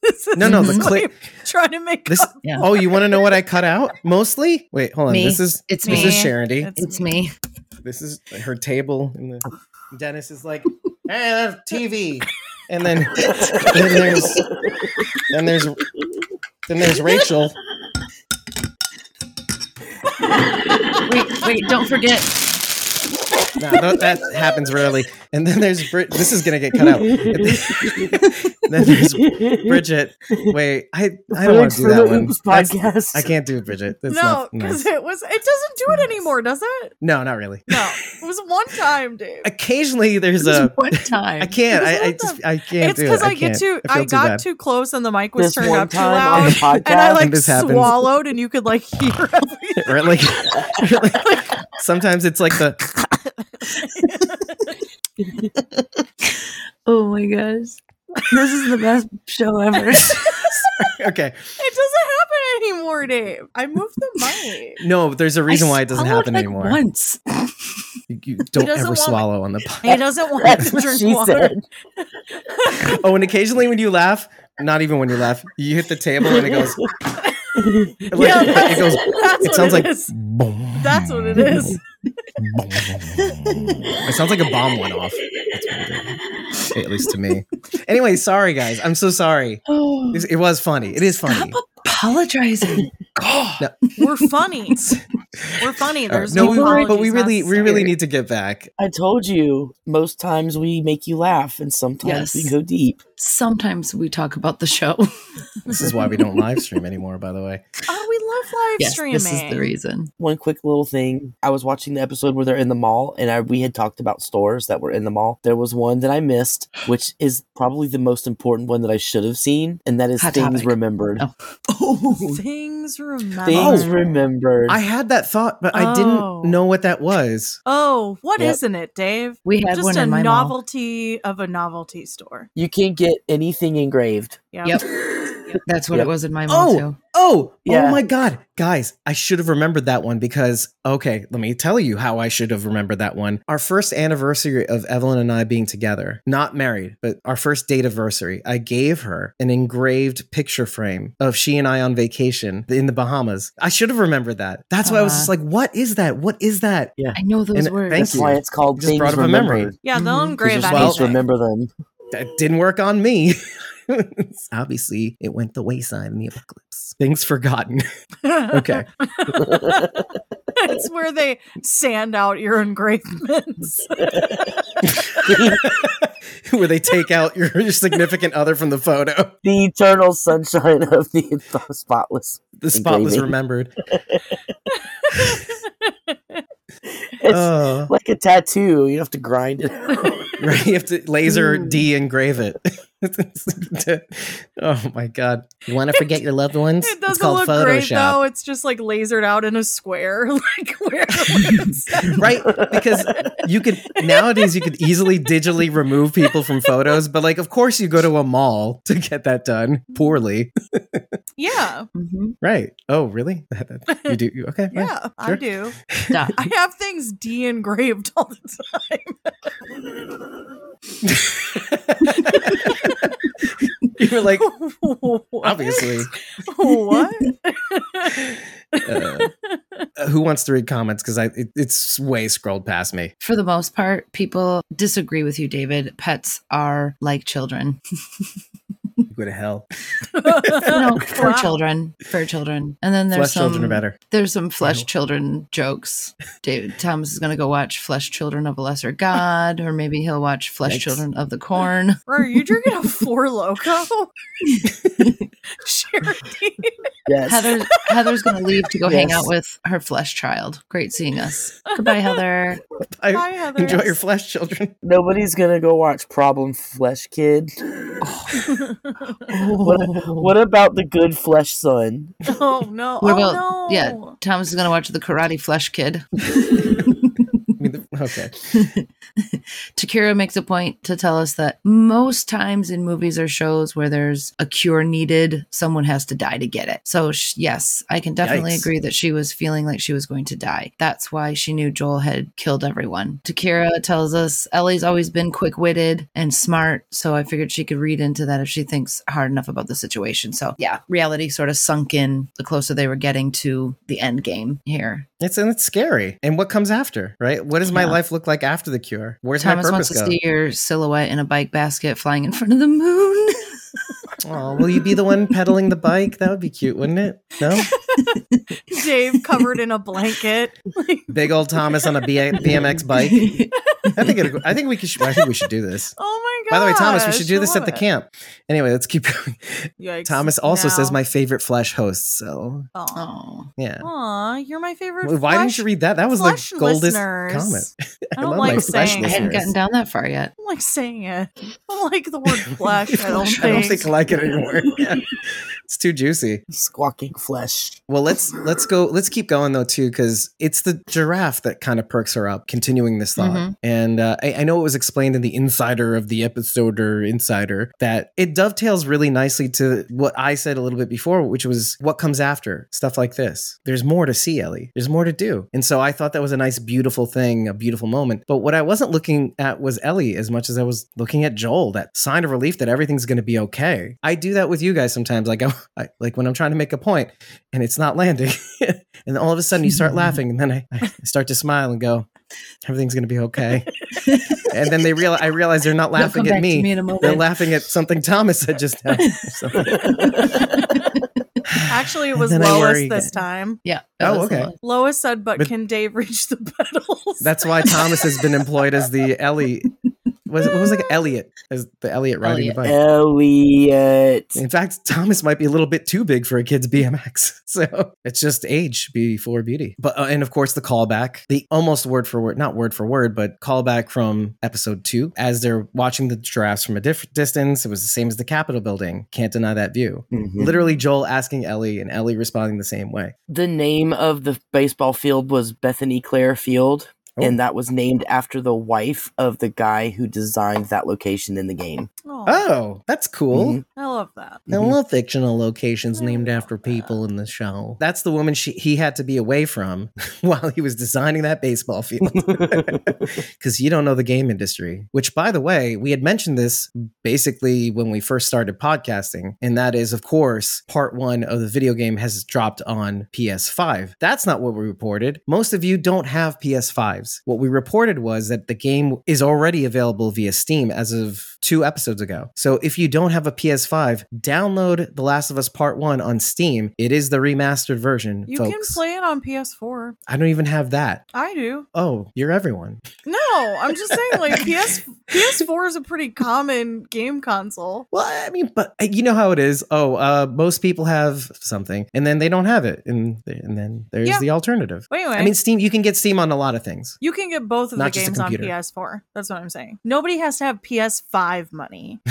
This is No, no, the clip- trying to make This. Yeah. Oh, you want to know what I cut out? Mostly? Wait, hold on. Me. This is It's this me. is Sharon D. It's It's me. This is her table and the Dennis is like, "Hey, that's TV." And then then there's then there's then there's Rachel. Wait, wait! Don't forget. No, no, that happens rarely. And then there's Brit. This is gonna get cut out. And then there's Bridget. Wait, I I don't want to do For that the one. Oops That's- podcast. I can't do Bridget. That's no, because nice. it was it doesn't do it anymore, does it? No, not really. No. It was one time, Dave. Occasionally, there's This a. one time. I can't. I, I just I can't it's do it. because I, I get too I I, feel too got bad. too close and the mic was This turned up too time on loud. the podcast. And I like This swallowed and you could like hear everything. Or like, like- sometimes it's like the Oh my gosh. This is the best show ever. okay. It doesn't happen anymore, Dave. I moved the mic. No, there's a reason why it doesn't happen like, anymore. Once. You, you don't ever want- swallow on the pod. He doesn't want That's to drink she water. said. Oh, and occasionally when you laugh, not even when you laugh, you hit the table and it goes. Like, Yeah, it goes. It sounds it like. boom, That's what it is. Boom. It sounds like a bomb went off. That's what it did. At least to me. Anyway, sorry guys. I'm so sorry. Oh, It, it was funny. It is funny. Stop apologizing. God. We're funny. We're funny. There's No, no, we, but we really, we really need to get back. I told you, most times we make you laugh, and sometimes we go deep. Sometimes we talk about the show. This is why we don't live stream anymore. By the way, Oh, we love live yes, streaming. this is the reason. One quick little thing: I was watching the episode where they're in the mall, and I, we had talked about stores that were in the mall. There was one that I missed, which is probably the most important one that I should have seen, and that is Hot things topic. remembered. Oh. Oh, Things remembered. Things Oh. remembered. I had that thought, but I Oh. didn't know what that was. Oh, what Yep. not it, Dave? we had Just one a in my mall. novelty of a novelty store. you can't get anything engraved. Yep. Yep. That's what Yep. it was in my mind. Oh, too. Oh, Yeah. oh my God. Guys, I should have remembered that one because, okay, let me tell you how I should have remembered that one. Our first anniversary of Evelyn and I being together, not married, but our first date anniversary, I gave her an engraved picture frame of she and I on vacation in the Bahamas. I should have remembered that. That's why I was just like, what is that? What is that? Yeah. I know those And words. thank That's you. why it's called Just things brought up a memory. Yeah, they'll Mhm. 'Cause engrave You're Well- supposed to anything. remember them. That didn't work on me. Obviously, it went the wayside in the apocalypse. Things forgotten. Okay. it's where they sand out your engravements. Where they take out your, your significant other from the photo. The eternal sunshine of the spotless. The spotless Engraving. remembered. It's Oh, like a tattoo. You have to grind it. right. You have to laser Mm. de engrave it. oh my god! You want to forget your loved ones? It it's doesn't called look great Photoshop, though. It's just like lasered out in a square, like where right? Because you could nowadays you could easily digitally remove people from photos, but like, of course, you go to a mall to get that done poorly, yeah, Mhm. right? Oh, really? you do? you- Okay, fine. yeah, I Sure. do. Yeah. I have things de-engraved all the time. you were like. What? obviously. what? Uh, who wants to read comments? Because I it, it's way scrolled past me. For the most part, people disagree with you, David. Pets are like children. Go to hell. no, for children, for children. And then there's Flesh some children are better. There's some flesh children jokes. David Thomas is going to go watch Flesh Children of a Lesser God, or maybe he'll watch Flesh Yikes. Children of the Corn. Bro, are you drinking a Four Loco? Charity. Yes. Heather Heather's going to leave to go hang out with her flesh child. Great seeing us. Goodbye, Heather. I Hi, Heather. enjoy your flesh, children. Nobody's gonna go watch Problem Flesh Kid. Oh. What, what oh. about the Good Flesh Son? Oh no! What oh about- no! Yeah, Thomas is going to watch the Karate Flesh Kid. I mean, the- okay. Takira makes a point to tell us that most times in movies or shows where there's a cure needed, someone has to die to get it. So, sh- yes, I can definitely Yikes. agree that she was feeling like she was going to die. That's why she knew Joel had killed everyone. Takira tells us Ellie's always been quick witted and smart. So, I figured she could read into that if she thinks hard enough about the situation. So, yeah, reality sort of sunk in the closer they were getting to the end game here. It's and it's scary. And what comes after, right? What does my Yeah. life look like after the cure? Where's Thomas my wants to go? see your silhouette in a bike basket flying in front of the moon. Oh, will you be the one pedaling the bike? That would be cute, wouldn't it? No, Dave covered in a blanket. big old Thomas on a BMX bike. I think it. I think we could. I think we should do this. Oh my god! By the way, Thomas, we should do this at the camp. Anyway, let's keep going. Yikes. Thomas also Now. says my favorite flesh host. So Oh, yeah. Aw, you're my favorite. Well, Why didn't you read that? That was the flesh goldest listeners. comment. I don't love like my flesh saying I hadn't gotten down that far yet. I don't like saying it. I don't like the word flesh. I don't think. I don't think I like it anymore. Yeah. It's too juicy. Squawking flesh. Well, let's let's go. Let's keep going though too, because it's the giraffe that kind of perks her up. Continuing this thought, Mhm. and uh, I, I know it was explained in the insider of the episode or insider that it dovetails really nicely to what I said a little bit before, which was what comes after stuff like this. There's more to see, Ellie. There's more to do, and so I thought that was a nice, beautiful thing, a beautiful moment. But what I wasn't looking at was Ellie as much as I was looking at Joel. That sign of relief that everything's going to be okay. I do that with you guys sometimes. Like I, I like when I'm trying to make a point and it's not landing. and all of a sudden you start laughing, and then I, I start to smile and go, everything's going to be okay. and then they realize I realize they're not laughing at me. me in a they're laughing at something Thomas had just done. So- Actually, it was Lois this again. time. Yeah. Oh, okay. the- Lois said, "But, But- can Dave reach the pedals?" That's why Thomas has been employed as the Ellie. Was it what was like Elliott as the Elliott riding the bike? Elliott. In fact, Thomas might be a little bit too big for a kid's BMX. So it's just age before beauty. But uh, and of course the callback, the almost word for word, not word for word, but callback from episode two as they're watching the giraffes from a different distance. It was the same as the Capitol building. Can't deny that view. Mhm. Literally Joel asking Ellie and Ellie responding the same way. The name of the baseball field was Bethany Claire Field. Oh. and that was named after the wife of the guy who designed that location in the game. Oh, Oh, that's cool. Mhm. I love that. I love fictional locations I named love after that. people in the show. That's the woman she, he had to be away from while he was designing that baseball field. Because you don't know the game industry. Which, by the way, we had mentioned this basically when we first started podcasting. And that is, of course, part one of the video game has dropped on PS5. That's not what we reported. Most of you don't have PS5s. What we reported was that the game is already available via Steam as of two episodes ago. So if you don't have a PS5, download The Last of Us Part 1 on Steam. It is the remastered version, You folks. can play it on PS4. I don't even have that. I do. Oh, you're everyone. No, I'm just saying, like PS PS4 is a pretty common game console. Well, I mean, but uh, you know how it is. Oh, uh, most people have something, and then they don't have it, and and then there's Yeah. the alternative. But anyway, I mean, Steam. You can get Steam on a lot of things. You can get both of not the games on. PS4. That's what I'm saying. Nobody has to have PS5 money.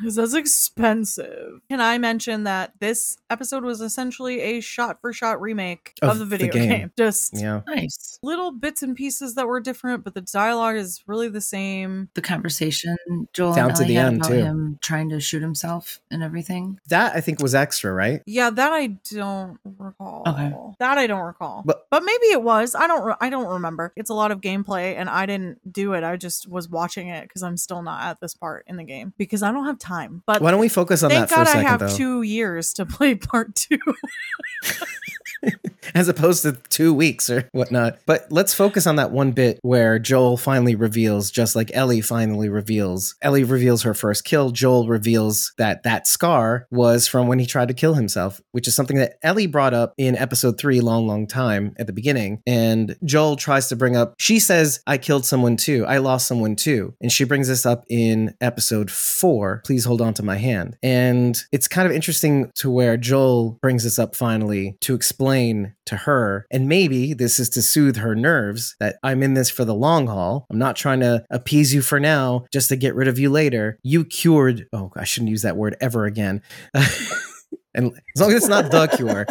Because that's expensive. Can I mention that this episode was essentially a shot for shot remake of, Of the the video game. game? Just Yeah. Nice. little bits and pieces that were different, but the dialogue is really the same. The conversation Joel Down and to the had end, about too. him trying to shoot himself and everything. That I think was extra, right? Yeah, that I don't recall. Okay. That I don't recall. But- But maybe it was. I don't. Re- I don't remember. It's a lot of gameplay, and I didn't do it. I just was watching it because I'm still not at this part in the game because I don't have time. But Why don't we focus on thank that for God I second, have though, two years to play part two. as opposed to two weeks or whatnot. But let's focus on that one bit where Joel finally reveals, just like Ellie finally reveals. Ellie reveals her first kill. Joel reveals that that scar was from when he tried to kill himself, which is something that Ellie brought up in episode three, long, long time at the beginning. And Joel tries to bring up. She says, "I killed someone too. I lost someone too," and she brings this up in episode four. Please hold on to my hand. And it's kind of interesting to where Joel brings this up finally to explain to her, and maybe this is to soothe her nerves that I'm in this for the long haul. I'm not trying to appease you for now just to get rid of you later. You cured, oh, I shouldn't use that word ever again. And as long as it's not the cure,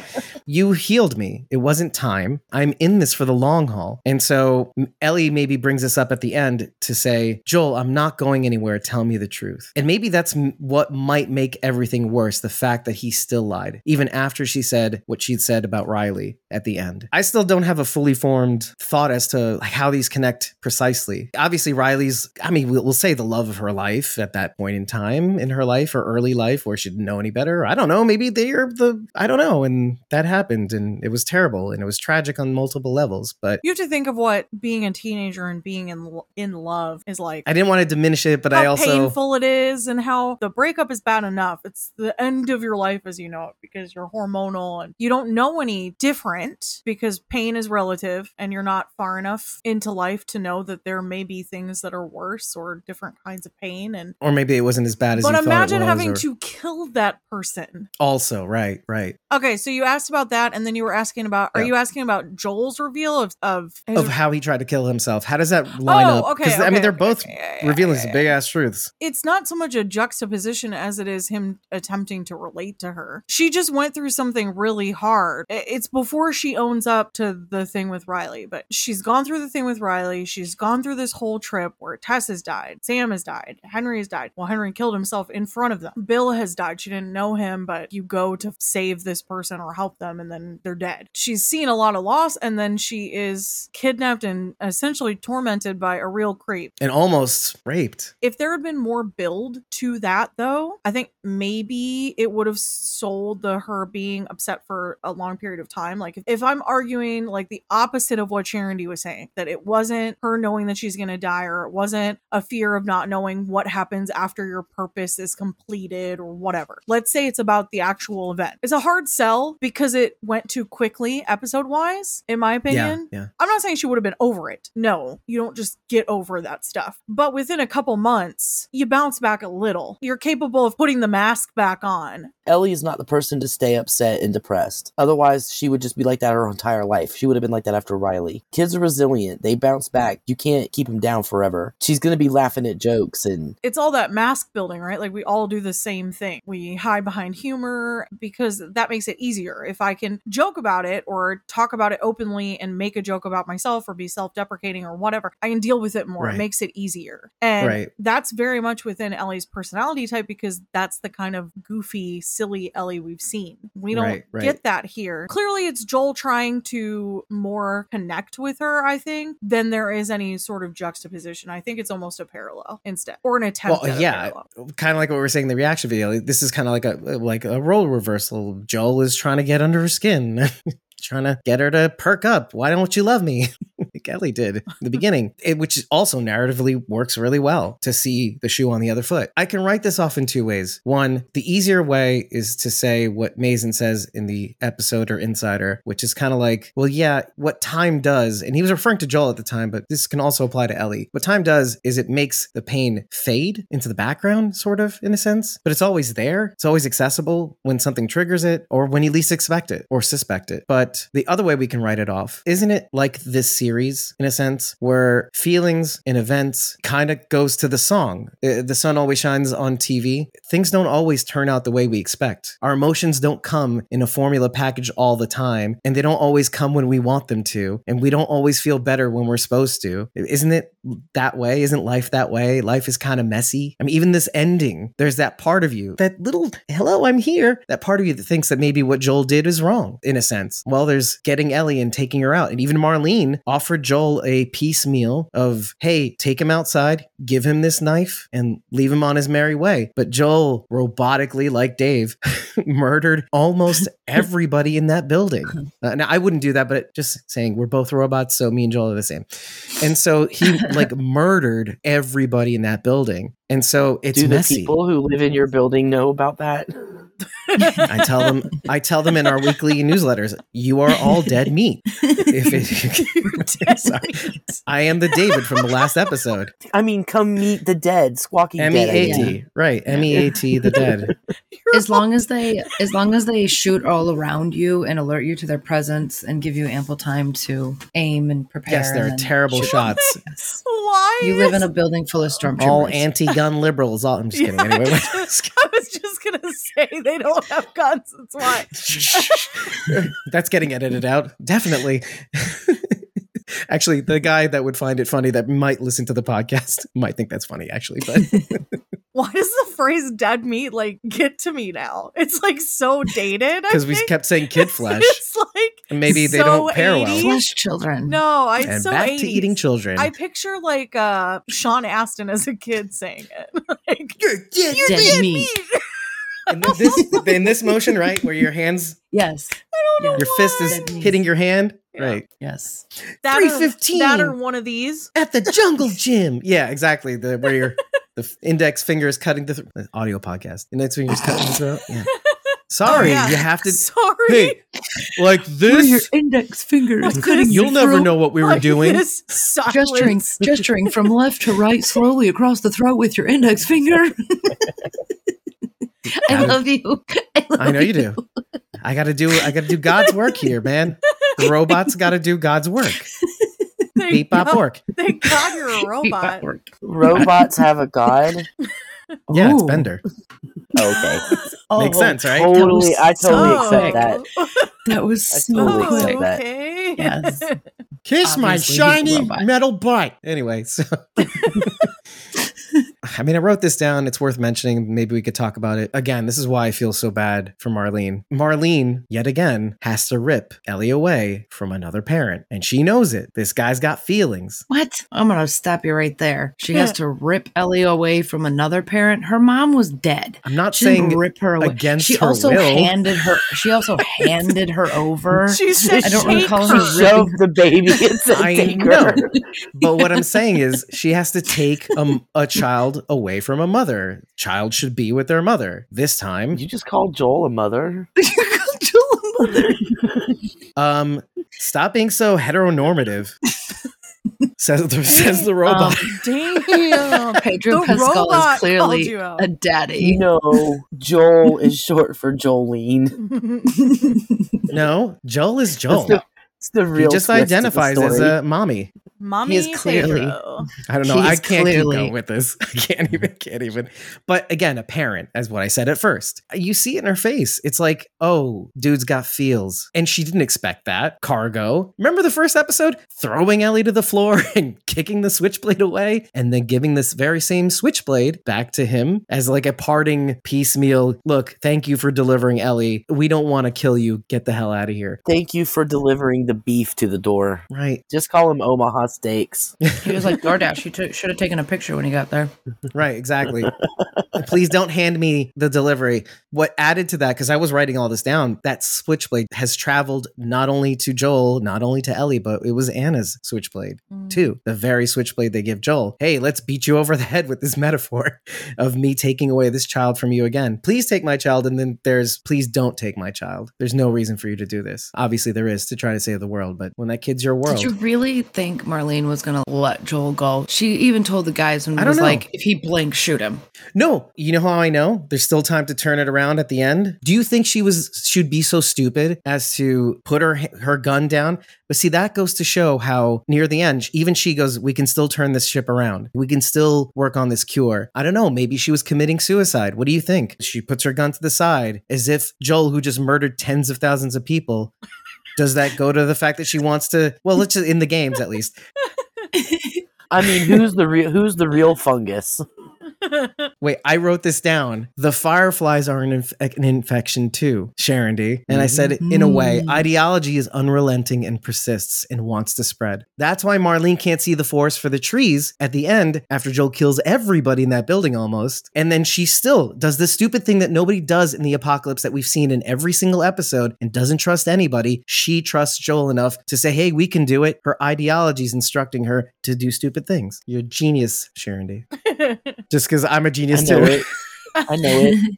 you healed me. It wasn't time. I'm in this for the long haul. And so Ellie maybe brings this up at the end to say, Joel, I'm not going anywhere. Tell me the truth. And maybe that's what might make everything worse the fact that he still lied, even after she said what she'd said about Riley at the end. I still don't have a fully formed thought as to how these connect precisely. Obviously, Riley's, I mean, we'll, say the love of her life at that point in time in her life or early life where she didn't know any better. I don't know. Maybe they're the, I don't know. And that happened and it was terrible and it was tragic on multiple levels. But you have to think of what being a teenager and being in in love is like. I didn't want to diminish it, but I also. painful it is and how the breakup is bad enough. It's the end of your life as you know it because you're hormonal and you don't know any different because pain is relative and you're not far enough into life to know that there may be things that are worse or different kinds of pain and Or maybe it wasn't as bad as but you imagine thought it was. having or- to kill that person. Also, right, right. Okay, so you asked about that, and then you were asking about. Are Yeah. you asking about Joel's reveal of of, his- Of how he tried to kill himself. How does that oh, line Oh, up? okay, I mean, they're okay, both okay, revealing some big ass truths. it's not so much a juxtaposition as it is him attempting to relate to her. She just went through something really hard. It's before she owns up to the thing with Riley, but she's gone through the thing with Riley. She's gone through this whole trip where Tess has died, Sam has died, Henry has died. Well, Henry killed himself in front of them. Bill has died. She didn't know him, but you go to save this person or help them, and then they're dead. She's seen a lot of loss, and then she is kidnapped and essentially tormented by a real creep And almost raped. if there had been more build to that though i think maybe it would have sold the her being upset for a long period of time like if, if i'm arguing like the opposite of what Charity was saying that it wasn't her knowing that she's gonna die or it wasn't a fear of not knowing what happens after your purpose is completed or whatever let's say it's about the actual event it's a hard sell because it went too quickly episode wise in my opinion Yeah, yeah. I'm not saying she would have been over it. No, you don't just get over that stuff. But within a couple months, you bounce back a little. You're capable of putting the mask back on Ellie is not the person to stay upset and depressed. Otherwise, she would just be like that her entire life. She would have been like that after Riley. Kids are resilient. They bounce back. You can't keep them down forever. She's going to be laughing at jokes and it's all that mask building, right? Like we all do the same thing. We hide behind humor because that makes it easier. If I can joke about it or talk about it openly and make a joke about myself or be self deprecating or whatever, I can deal with it more. Right. It makes it easier. And Right. that's very much within Ellie's personality type because that's the kind of goofy, silly Ellie we've seen. We don't Right, right. get that here. Clearly, it's Joel trying to more connect with her, I think, than there is any sort of juxtaposition. I think it's almost a parallel instead, or an attempt Well, at yeah, kind of like what we were saying in the reaction video. This is kind of like a like a role reversal. Joel is trying to get under her skin, trying to get her to perk up. Why don't you love me? Ellie did in the beginning, it, which also narratively works really well to see the shoe on the other foot. I can write this off in two ways. One, the easier way is to say what Mazin says in the episode or Insider, which is kind of like, well, yeah, what time does, and he was referring to Joel at the time, but this can also apply to Ellie. What time does is it makes the pain fade into the background, sort of, in a sense, but it's always there. It's always accessible when something triggers it or when you least expect it or suspect it. But the other way we can write it off, isn't it like this series, in a sense, where feelings and events kind of goes to the song? Uh, The sun always shines on TV. Things don't always turn out the way we expect. Our emotions don't come in a formula package all the time, and they don't always come when we want them to, and we don't always feel better when we're supposed to. Isn't it that way? Isn't life that way? Life is kind of messy. I mean, even this ending, there's that part of you, that little, hello, I'm here, that part of you that thinks that maybe what Joel did is wrong, in a sense. Well, there's getting Ellie and taking her out. And even Marlene offered Joel a piecemeal of, hey, take him outside, give him this knife, and leave him on his merry way. But Joel, robotically, like Dave, murdered almost everybody in that building. Uh, now, I wouldn't do that, but just saying, we're both robots, so me and Joel are the same. And so he like murdered everybody in that building. And so it's do the messy. people who live in your building know about that? I tell them I tell them in our weekly newsletters, you are all dead meat. If it, Sorry. I am the David from the last episode. I mean, come meet the dead, squawking M E dead. I A mean. Right. M E A T the dead. as long as they as long as they shoot all around you and alert you to their presence and give you ample time to aim and prepare. Yes, there are terrible shoot. shots. Yes. Why? You live in a building full of stormtroopers. All anti-gun liberals. All, I'm just kidding. Yeah, Anyway, I was just gonna say they don't have guns. That's why. that's getting edited out. Definitely. Actually, the guy that would find it funny that might listen to the podcast might think that's funny, actually. But Why does the phrase "dead meat" like get to me now? It's like so dated. Because we kept saying kid flesh, It's like and maybe they so don't pair well. flesh children. no, I And so back 80s. to eating children. I picture like uh Sean Astin as a kid saying it. like, You're dead. You're Dead dead meat. meat. And then this in this motion, right, where your hands, Yes. I don't your fist is why. Dead meat. hitting your hand, Yeah. right? Yes. that 315. that or one of these. At the jungle gym. Yeah, exactly. The where your the index finger is cutting the, th- audio podcast. Index finger is cutting the throat. Yeah. Sorry, Oh, yeah. you have to Sorry. Hey, like this. Your index fingers Like this. You'll never know what we were Like doing. this gesturing gesturing from left to right slowly across the throat with your index finger. I Gotta- love you. I, love I know you do. I got to do. I got to do God's work here, man. The robots got to do God's work. Thank Beep bop God- work. Thank God you're a robot. Robots have a god. Yeah, it's Bender. Oh, okay, Oh, Makes sense, right? totally. I totally Oh. accept that. That was I so totally Oh, accept quick. that. okay. Yes. Kiss my Obviously, he's a shiny metal butt. Anyway, so I mean, I wrote this down. It's worth mentioning. Maybe we could talk about it. Again, this is why I feel so bad for Marlene. Marlene, yet again, has to rip Ellie away from another parent. And she knows it. This guy's got feelings. What? I'm gonna stop you right there. She has to rip Ellie away from another parent. Her mom was dead. I'm not She saying didn't rip her away. against she her also will. handed her. She also handed her over. She said I don't shake recall her. her She shoved the baby and said, I know. her." but what I'm saying is she has to take a, a child away from a mother. Child should be with their mother. This time, you just called Joel a mother? um, stop being so heteronormative. says the, says the robot. Damn. Pedro The Pascal robot is clearly you out. a daddy. No, Joel is short for Jolene. no, Joel is Joel. That's the, it's the he just twist of the identifies as a mommy. Mommy He is clearly- Pedro. I don't know. I can't keep clearly- going with this. I can't even. Can't even. But again, a parent, as what I said at first. You see it in her face. It's like, oh, dude's got feels, and she didn't expect that. Cargo. Remember the first episode? Throwing Ellie to the floor and kicking the switchblade away, and then giving this very same switchblade back to him as like a parting piecemeal. Look, thank you for delivering Ellie. We don't want to kill you. Get the hell out of here. Thank you for delivering the beef to the door. Right. Just call him Omaha Steaks. He was like DoorDash. He took should have taken a picture when he got there. Right, exactly. Please don't hand me the delivery. What added to that, because I was writing all this down, that switchblade has traveled not only to Joel, not only to Ellie, but it was Anna's switchblade mm. too. The very switchblade they give Joel. Hey, let's beat you over the head with this metaphor of me taking away this child from you again. Please take my child. And then there's, please don't take my child. There's no reason for you to do this. Obviously, there is to try to save the world, but when that kid's your world. Did you really think Marlene was gonna let Joel go? She even told the guys when I was know. like, if he blinks, shoot him. No, you know how I know? There's still time to turn it around at the end. Do you think she was should be so stupid as to put her her gun down? But see, that goes to show how near the end, even she goes, "We can still turn this ship around. We can still work on this cure." I don't know. Maybe she was committing suicide. What do you think? She puts her gun to the side, as if Joel, who just murdered tens of thousands of people. Does that go to the fact that she wants to? Well, let's just in the games at least. I mean, who's the real? Who's the real fungus? Wait, I wrote this down. The fireflies are an, inf- an infection too, Sharon D. And I said, in a way, Mm. ideology is unrelenting and persists and wants to spread. That's why Marlene can't see the forest for the trees at the end after Joel kills everybody in that building almost. And then she still does the stupid thing that nobody does in the apocalypse that we've seen in every single episode and doesn't trust anybody. She trusts Joel enough to say, hey, we can do it. Her ideology is instructing her to do stupid things. You're a genius, Sharon D. Just because I'm a genius know too. it. I know it.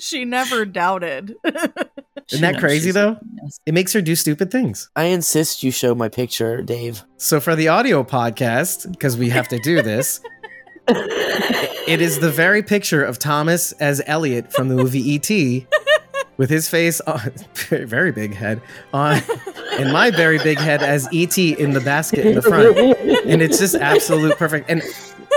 she never doubted. Isn't that crazy though? It makes her do stupid things. I insist you show my picture, Dave. So for the audio podcast, because we have to do this, it is the very picture of Thomas as Elliott from the movie E.T. with his face on very big head on and my very big head as E.T. in the basket in the front. And it's just absolute perfect. And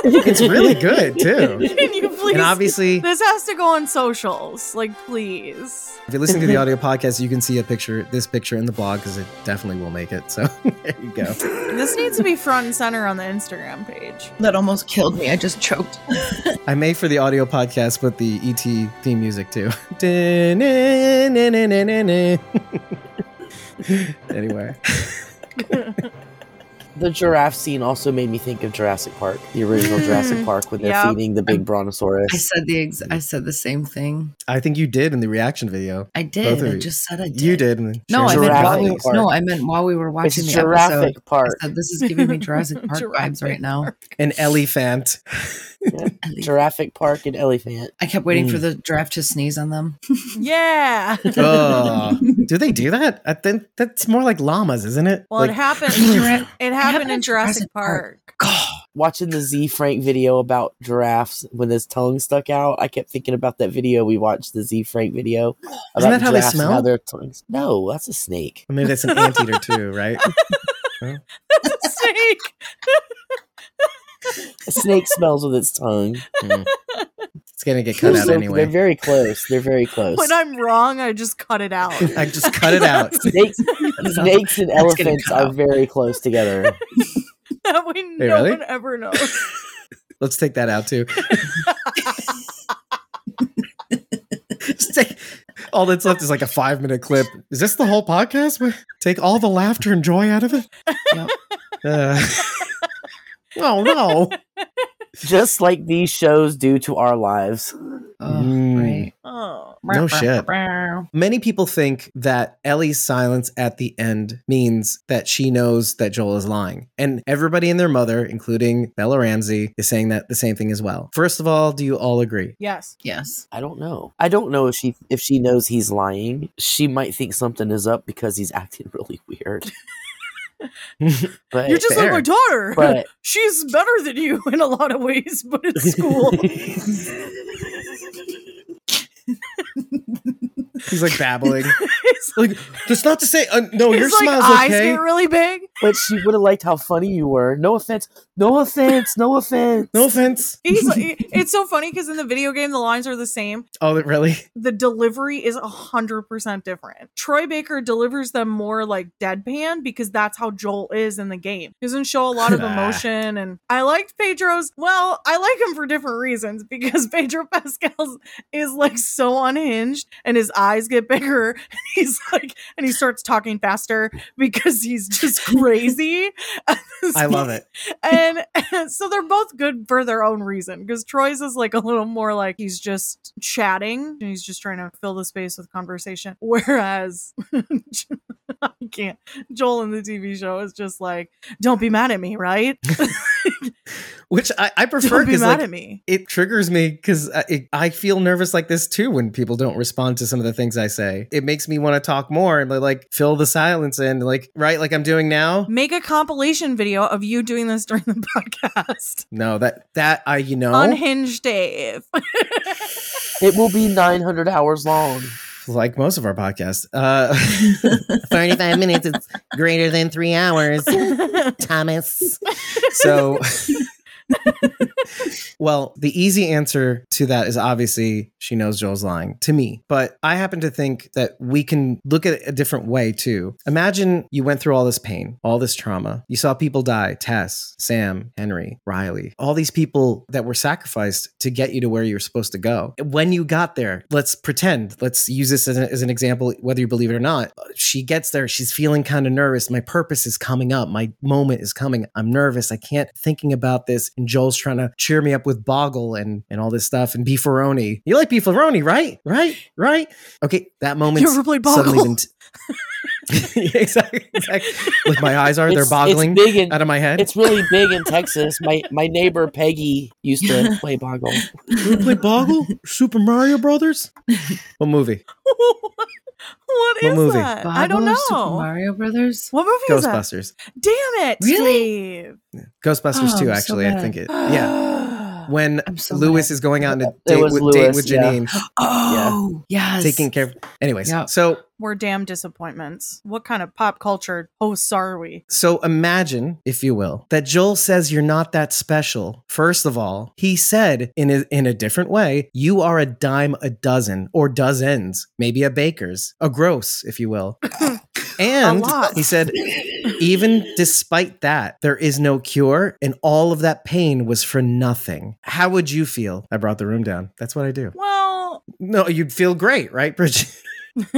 it's really good too. Can you please? And obviously this has to go on socials. Like, please. If you're listening to the audio podcast, you can see a picture, this picture in the blog because it definitely will make it. So there you go. This needs to be front and center on the Instagram page. That almost killed me. I just choked. I made for the audio podcast put the ET theme music too. anyway, The giraffe scene also made me think of Jurassic Park, the original Jurassic mm. Park, when they're Yep. feeding the big brontosaurus. I said the ex- I said the same thing. I think you did in the reaction video. I did. of I just said I did. You did. and No, I meant did. while we, no, I meant while we were watching it's the episode. Jurassic I Park. said this is giving me Jurassic Park vibes right now. An elephant. Jurassic Park and Elephant. I kept waiting for Mm. the giraffe to sneeze on them. Yeah. Oh, do they do that? I think that's more like llamas, isn't it? Well, Like- it happened. Giraffe- It happened in Jurassic Park. Watching the Ze Frank video about giraffes when his tongue stuck out, I kept thinking about that video we watched, the Ze Frank video. Isn't that about how they giraffes and smell? their tongues. No, that's a snake. I mean, that's an anteater too, right? Snake. A snake smells with its tongue. Mm. It's gonna get cut out So anyway. They're very close. They're very close. When I'm wrong, I just cut it out. I just cut it out. snakes, snakes and elephants are out. very close together. that way no really? one ever knows. Let's take that out too. Take all that's left is like a five minute clip. Is this the whole podcast? Take all the laughter and joy out of it. Yep. Uh, oh no! Just like these shows do to our lives. Oh, Mm. right. Oh. No shit. Many people think that Ellie's silence at the end means that she knows that Joel is lying. And everybody and their mother, including Bella Ramsey, is saying that the same thing as well. First of all, do you all agree? Yes. Yes. I don't know. I don't know if she if she knows he's lying. She might think something is up because he's acting really weird. But You're just Fair. like my daughter. But- She's better than you in a lot of ways, but it's school. He's like babbling. it's like, that's not to say, uh, no, your his like smile's eyes okay. get really big. but she would have liked how funny you were. No offense. No offense. No offense. no offense. He's like, it's so funny because in the video game the lines are the same. Oh, really? The delivery is a hundred percent different. Troy Baker delivers them more like deadpan because that's how Joel is in the game. He doesn't show a lot of emotion, and I liked Pedro's. Well, I like him for different reasons because Pedro Pascal is like so unhinged, and his eyes get bigger. And he's like, and he starts talking faster because he's just crazy. I love it. and, and so they're both good for their own reason because Troy's is like a little more like he's just chatting and he's just trying to fill the space with conversation. Whereas I can't. Joel in the TV show is just like, don't be mad at me, right? Which I, I prefer don't be because mad like, at me. it triggers me because I, I feel nervous like this too when people don't respond to some of the things I say. It makes me want to talk more and like fill the silence in, like right, like I'm doing now. Make a compilation video of you doing this during the podcast. No, that that I you know Unhinged Dave. It will be 900 hours long. like most of our podcasts. Uh, 35 minutes is greater than three hours, Thomas. So, well, the easy answer to that is obviously she knows Joel's lying to me. But I happen to think that we can look at it a different way too. Imagine you went through all this pain, all this trauma. You saw people die Tess, Sam, Henry, Riley, all these people that were sacrificed to get you to where you're supposed to go. When you got there, let's pretend, let's use this as, as an example, whether you believe it or not. She gets there, she's feeling kind of nervous. My purpose is coming up, my moment is coming. I'm nervous. I can't thinking about this. And Joel's trying to cheer me up with Boggle and, and all this stuff and beefaroni. You like beefaroni, right? Right? Right? Okay, that moment You ever played suddenly Boggle? been t- exactly, exactly. Like my eyes are, they're It's- boggling big in, out of my head. it's really big in Texas. My my neighbor Peggy used to play Boggle. You play Boggle? Super Mario Brothers? What movie? what is movie? that? I don't know. Super Mario Brothers. What movie is that? Ghostbusters. Damn it, Really? Dave. Ghostbusters Oh, 2, I'm so actually, I think it. Yeah. When so Lewis mad. is going out on a date with, Lewis, date with yeah. Janine, Oh, yes. taking care of. Anyways, Yep. so We're damn disappointments. What kind of pop culture hosts are we? So imagine, if you will, that Joel says you're not that special. First of all, he said in a, in a different way, you are a dime a dozen or dozens, maybe a baker's, a gross, if you will. And he said, even despite that, there is no cure, and all of that pain was for nothing. How would you feel? I brought the room down. That's what I do. Well, No, you'd feel great, right, Bridget?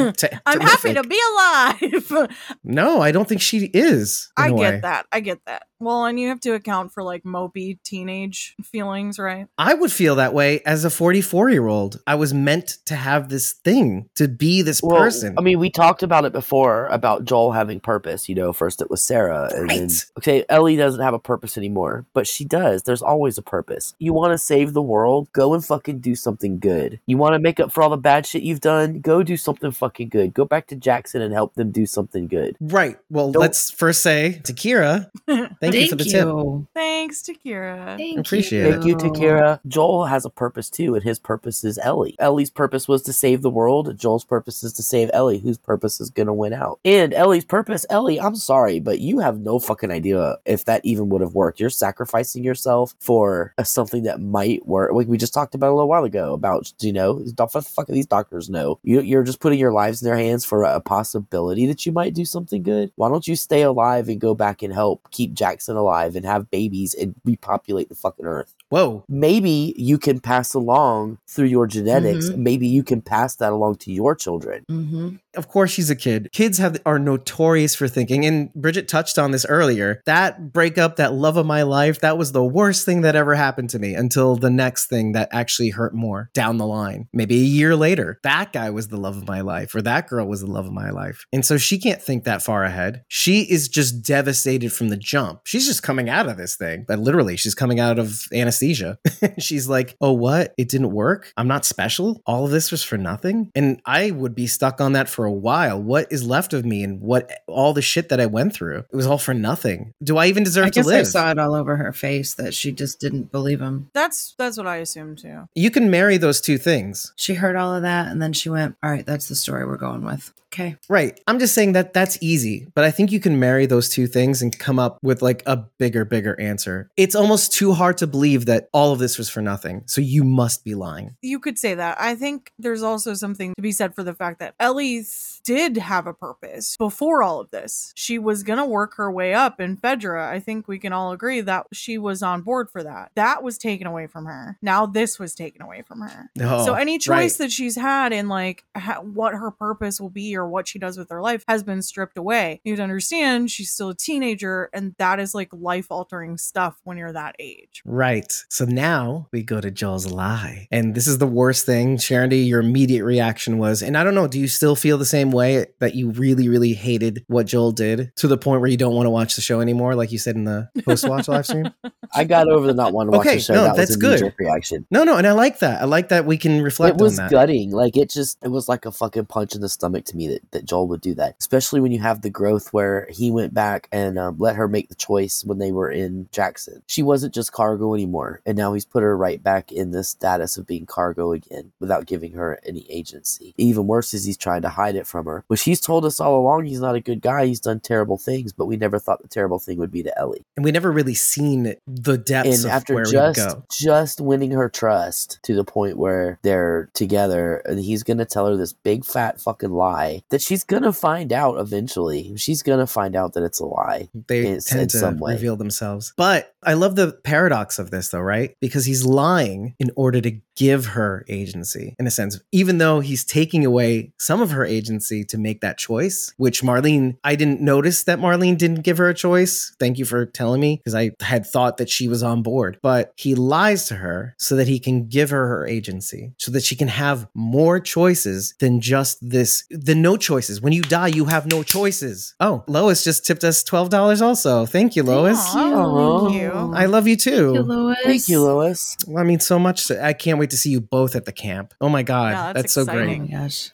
I'm happy to be alive. No, I don't think she is. I get way. that. I get that. Well, and you have to account for like mopey teenage feelings, right? I would feel that way as a 44 year old. I was meant to have this thing, to be this Well, person. I mean, we talked about it before about Joel having purpose. You know, first it was Sarah, and then okay, Ellie doesn't have a purpose anymore, but she does. There's always a purpose. You want to save the world? Go and fucking do something good. You want to make up for all the bad shit you've done? Go do something fucking good. Go back to Jackson and help them do something good. right. Well, Don't- let's first say to Kira, thank, you for the tip. Thanks to Kira. Thank Appreciate you. it. Thank you, Takira. Joel has a purpose too, and his purpose is Ellie. Ellie's purpose was to save the world. Joel's purpose is to save Ellie, whose purpose is gonna win out. And Ellie's purpose, Ellie, I'm sorry, but you have no fucking idea if that even would have worked. You're sacrificing yourself for a, something that might work. Like we just talked about a little while ago about, you know, what the fuck these doctors know? You, you're just putting your lives in their hands for a possibility that you might do something good. Why don't you stay alive and go back and help keep Jackson alive and have babies and repopulate the fucking earth? Whoa. maybe you can pass along through your genetics maybe you can pass that along to your children Mm-hmm. Of course, she's a kid. Kids have are notorious for thinking, and Bridget touched on this earlier. That breakup, that love of my life, that was the worst thing that ever happened to me until the next thing that actually hurt more down the line. Maybe a year later, that guy was the love of my life, or that girl was the love of my life. And so she can't think that far ahead. She is just devastated from the jump. She's just coming out of this thing, but literally, she's coming out of anesthesia anesthesia. She's like, oh, what? It didn't work? I'm not special? All of this was for nothing? And I would be stuck on that for a while. What is left of me and what all the shit that I went through? It was all for nothing. Do I even deserve I to live? I saw it all over her face that she just didn't believe him. That's that's what I assumed too. you can marry those two things. She heard all of that and then she went, All right, that's the story we're going with. Okay. Right. I'm just saying that that's easy, but I think you can marry those two things and come up with like a bigger, bigger answer. It's almost too hard to believe that all of this was for nothing. So you must be lying. You could say that. I think there's also something to be said for the fact that Ellie did have a purpose before all of this. She was going to work her way up in Fedra. I think we can all agree that she was on board for that. That was taken away from her. Now this was taken away from her. Oh, so any choice right. that she's had in like ha- what her purpose will be or what she does with her life has been stripped away. You have to understand she's still a teenager and that is like life altering stuff when you're that age. Right. So now we go to Joel's lie. And this is the worst thing. Sharon, your immediate reaction was, and I don't know, do you still feel the same way that you really, really hated what Joel did to the point where you don't want to watch the show anymore, like you said in the post watch live stream? I got over the not wanting to watch Okay, the show. no, that that's was a good. reaction. No, no. And I like that. I like that we can reflect it was gutting. Like it just it was like a fucking punch in the stomach to me that, that Joel would do that. Especially when you have the growth where he went back and um, let her make the choice when they were in Jackson. She wasn't just cargo anymore, and now he's put her right back in the status of being cargo again without giving her any agency. Even worse is he's trying to hide it from her, which he's told us all along he's not a good guy. He's done terrible things, but we never thought the terrible thing would be to Ellie. And we never really seen the depths and of after where we just go. just winning her trust to the point where they're together and he's gonna tell her this big fat fucking lie that she's gonna find out eventually she's gonna find out that it's a lie They tend in to reveal themselves. But I love the paradox of this, though, right? Because he's lying in order to give her agency, in a sense, even though he's taking away some of her agency to make that choice, which Marlene, I didn't notice that Marlene didn't give her a choice. Thank you for telling me, because I had thought that she was on board. But he lies to her so that he can give her her agency, so that she can have more choices than just this, the no choices. When you die, you have no choices. Oh, Lois just tipped us $12 also. Thank you, Lois. Aw, thank you. I love you too. Lois. thank you lois Well, I mean, so much. I can't wait to see you both at the camp. Oh my God. Yeah, that's that's so Oh my great. gosh.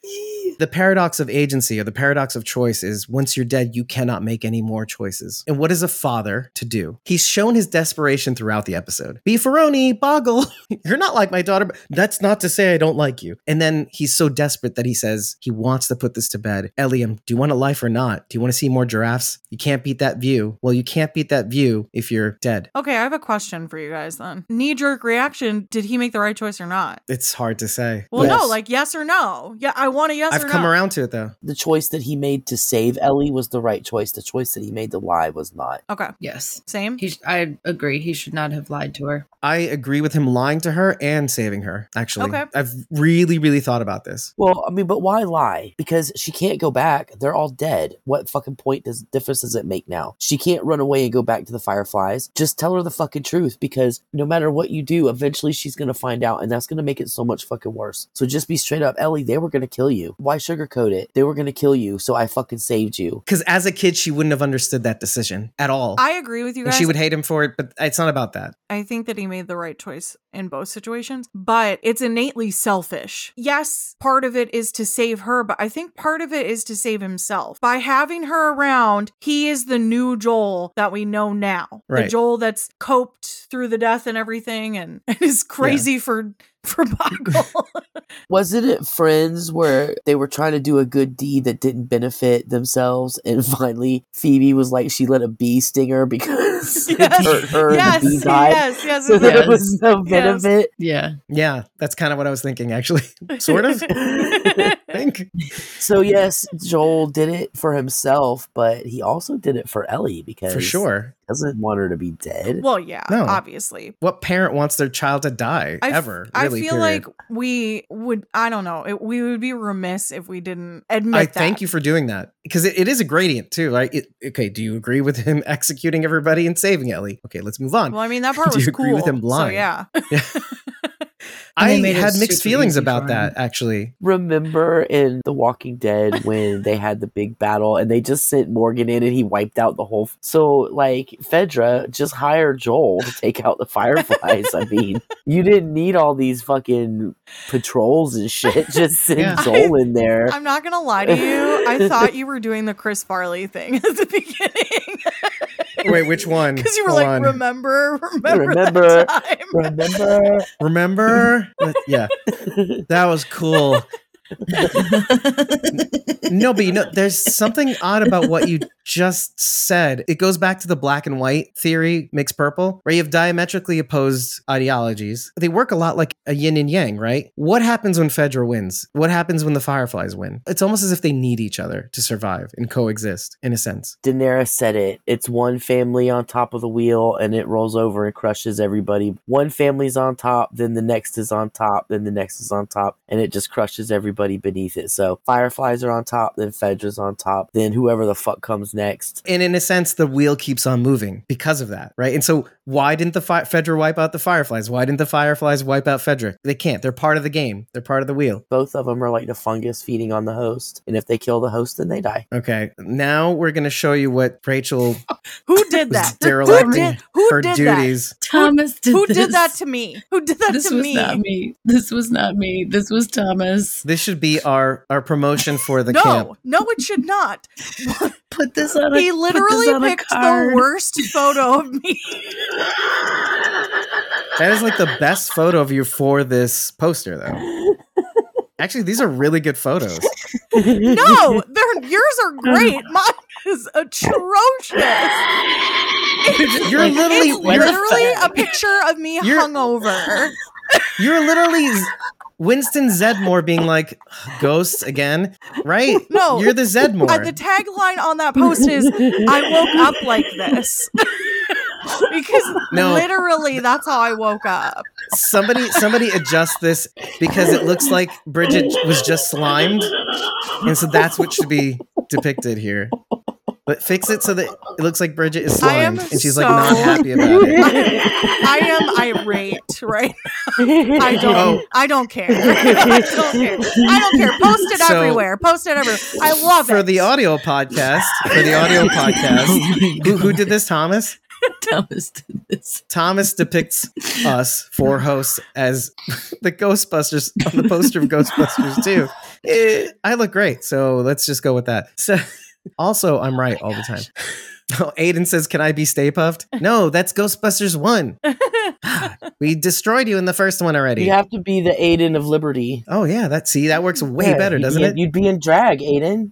The paradox of agency or the paradox of choice is once you're dead, you cannot make any more choices. And what is a father to do? He's shown his desperation throughout the episode. Beefaroni, Boggle, you're not like my daughter. But that's not to say I don't like you. And then he's so desperate that he says he wants to put this to bed. Eliam, do you want a life or not? Do you want to see more giraffes? You can't beat that view. Well, you can't beat that view if you're dead. Okay, I have a question for you guys then. Knee jerk reaction Did he make the right choice or not? It's hard to say. Well, Yes. no, like yes or no. Yeah, I want a yes I've or come no. around to it though. the choice that he made to save ellie was the right choice the choice that he made to lie was not Okay, Yes. same. He sh- I agree. He should not have lied to her. I agree with him lying to her and saving her. Actually, Okay. I've really, really thought about this. well i mean but why lie because she can't go back they're all dead what fucking point does difference does it make now she can't run away and go back to the fireflies just tell her the fucking truth because no matter what you do eventually she's gonna find out and that's gonna make it so much fucking worse so just be straight up ellie they were gonna kill you why sugarcoat it they were gonna kill you so i fucking saved you Because as a kid, she wouldn't have understood that decision at all. I agree with you and she would hate him for it, but it's not about that. I think that he made the right choice in both situations, but it's innately selfish. Yes, part of it is to save her, but I think part of it is to save himself. By having her around, he is the new Joel that we know now. The Joel that's coped through the death and everything and, and is crazy for for Boggle. Wasn't it Friends where they were trying to do a good deed that didn't benefit themselves, and finally Phoebe was like she let a bee sting her because it hurt her yes, and the bee died, yes, yes, so there yes. was no Yes. benefit. Yeah. Yeah, that's kind of what I was thinking, actually. sort of. Think. So yes, Joel did it for himself, but he also did it for Ellie because For sure. He doesn't want her to be dead. well, yeah, No. obviously. What parent wants their child to die I f- ever? I feel period. like we would. I don't know. It, we would be remiss if we didn't admit. I that. thank you for doing that because it, it is a gradient too, right? It, okay, do you agree with him executing everybody and saving Ellie? Okay, let's move on. Well, I mean that part Do was you cool. agree with him So lying? yeah. And I made had mixed feelings about that actually. Remember in The Walking Dead when they had the big battle and they just sent Morgan in and he wiped out the whole. So, like, Fedra just hired Joel to take out the fireflies. I mean, you didn't need all these fucking patrols and shit. Just send Yeah. Joel in there. I'm not gonna lie to you. I thought you were doing the Chris Farley thing at the beginning Wait, which one? because you were Hold like, on. "Remember, remember, Remember. that time." Remember? Remember? yeah, that was cool. No, but you know, there's something odd about what you just said. It goes back to the black and white theory, mixed purple, where you have diametrically opposed ideologies. They work a lot like a yin and yang, right? What happens when Fedra wins? What happens when the Fireflies win? It's almost as if they need each other to survive and coexist, in a sense. Daenerys said it. It's one family on top of the wheel and it rolls over and crushes everybody. One family's on top, then the next is on top, then the next is on top, and it just crushes everybody beneath it. So Fireflies are on top, then Fedra's on top, then whoever the fuck comes next. And in a sense, the wheel keeps on moving because of that, right? And so, why didn't the fi- Fedra wipe out the Fireflies? Why didn't the Fireflies wipe out Fedra? They can't. They're part of the game. They're part of the wheel. Both of them are like the fungus feeding on the host, and if they kill the host, then they die. Okay, now we're going to show you what Rachel Who did was that? Who did? Who her did duties. Thomas did Who this. did that to me? Who did that This to was me? not me. This was not me. This was Thomas. This should be our our promotion for the no, camp. no, it should not. Put this on a he put literally this on a picked the worst photo of me. That is like the best photo of you for this poster, though. Actually, these are really good photos. No, they're yours are great. Mine is atrocious. You're literally It's you're, literally a picture of me You're- hungover. you're literally Winston Zeddemore being like ghosts again, right? No. you're the Zeddemore. Uh, the tagline on that post is "I woke up like this." because No. literally that's how I woke up. somebody somebody adjust this because it looks like Bridget was just slimed, and so that's what should be depicted here. But fix it so that it looks like Bridget is slimed, and she's so- like not happy about it. I am irate right I don't. Oh. I don't care. I don't care. I don't care. Post it So- everywhere. Post it everywhere. I love For it. For the audio podcast, for the audio podcast, oh who, who did this? Thomas. Thomas did this. Thomas depicts us four hosts as the Ghostbusters on the poster of Ghostbusters too. Eh, I look great, so let's just go with that. So, also, I'm right all the time. Oh, Aiden says, "Can I be Stay Puft?" No, that's Ghostbusters one. we destroyed you in the first one already. You have to be the Aiden of Liberty. Oh yeah, that see that works way Yeah, better, doesn't be it? You'd be in drag, Aiden.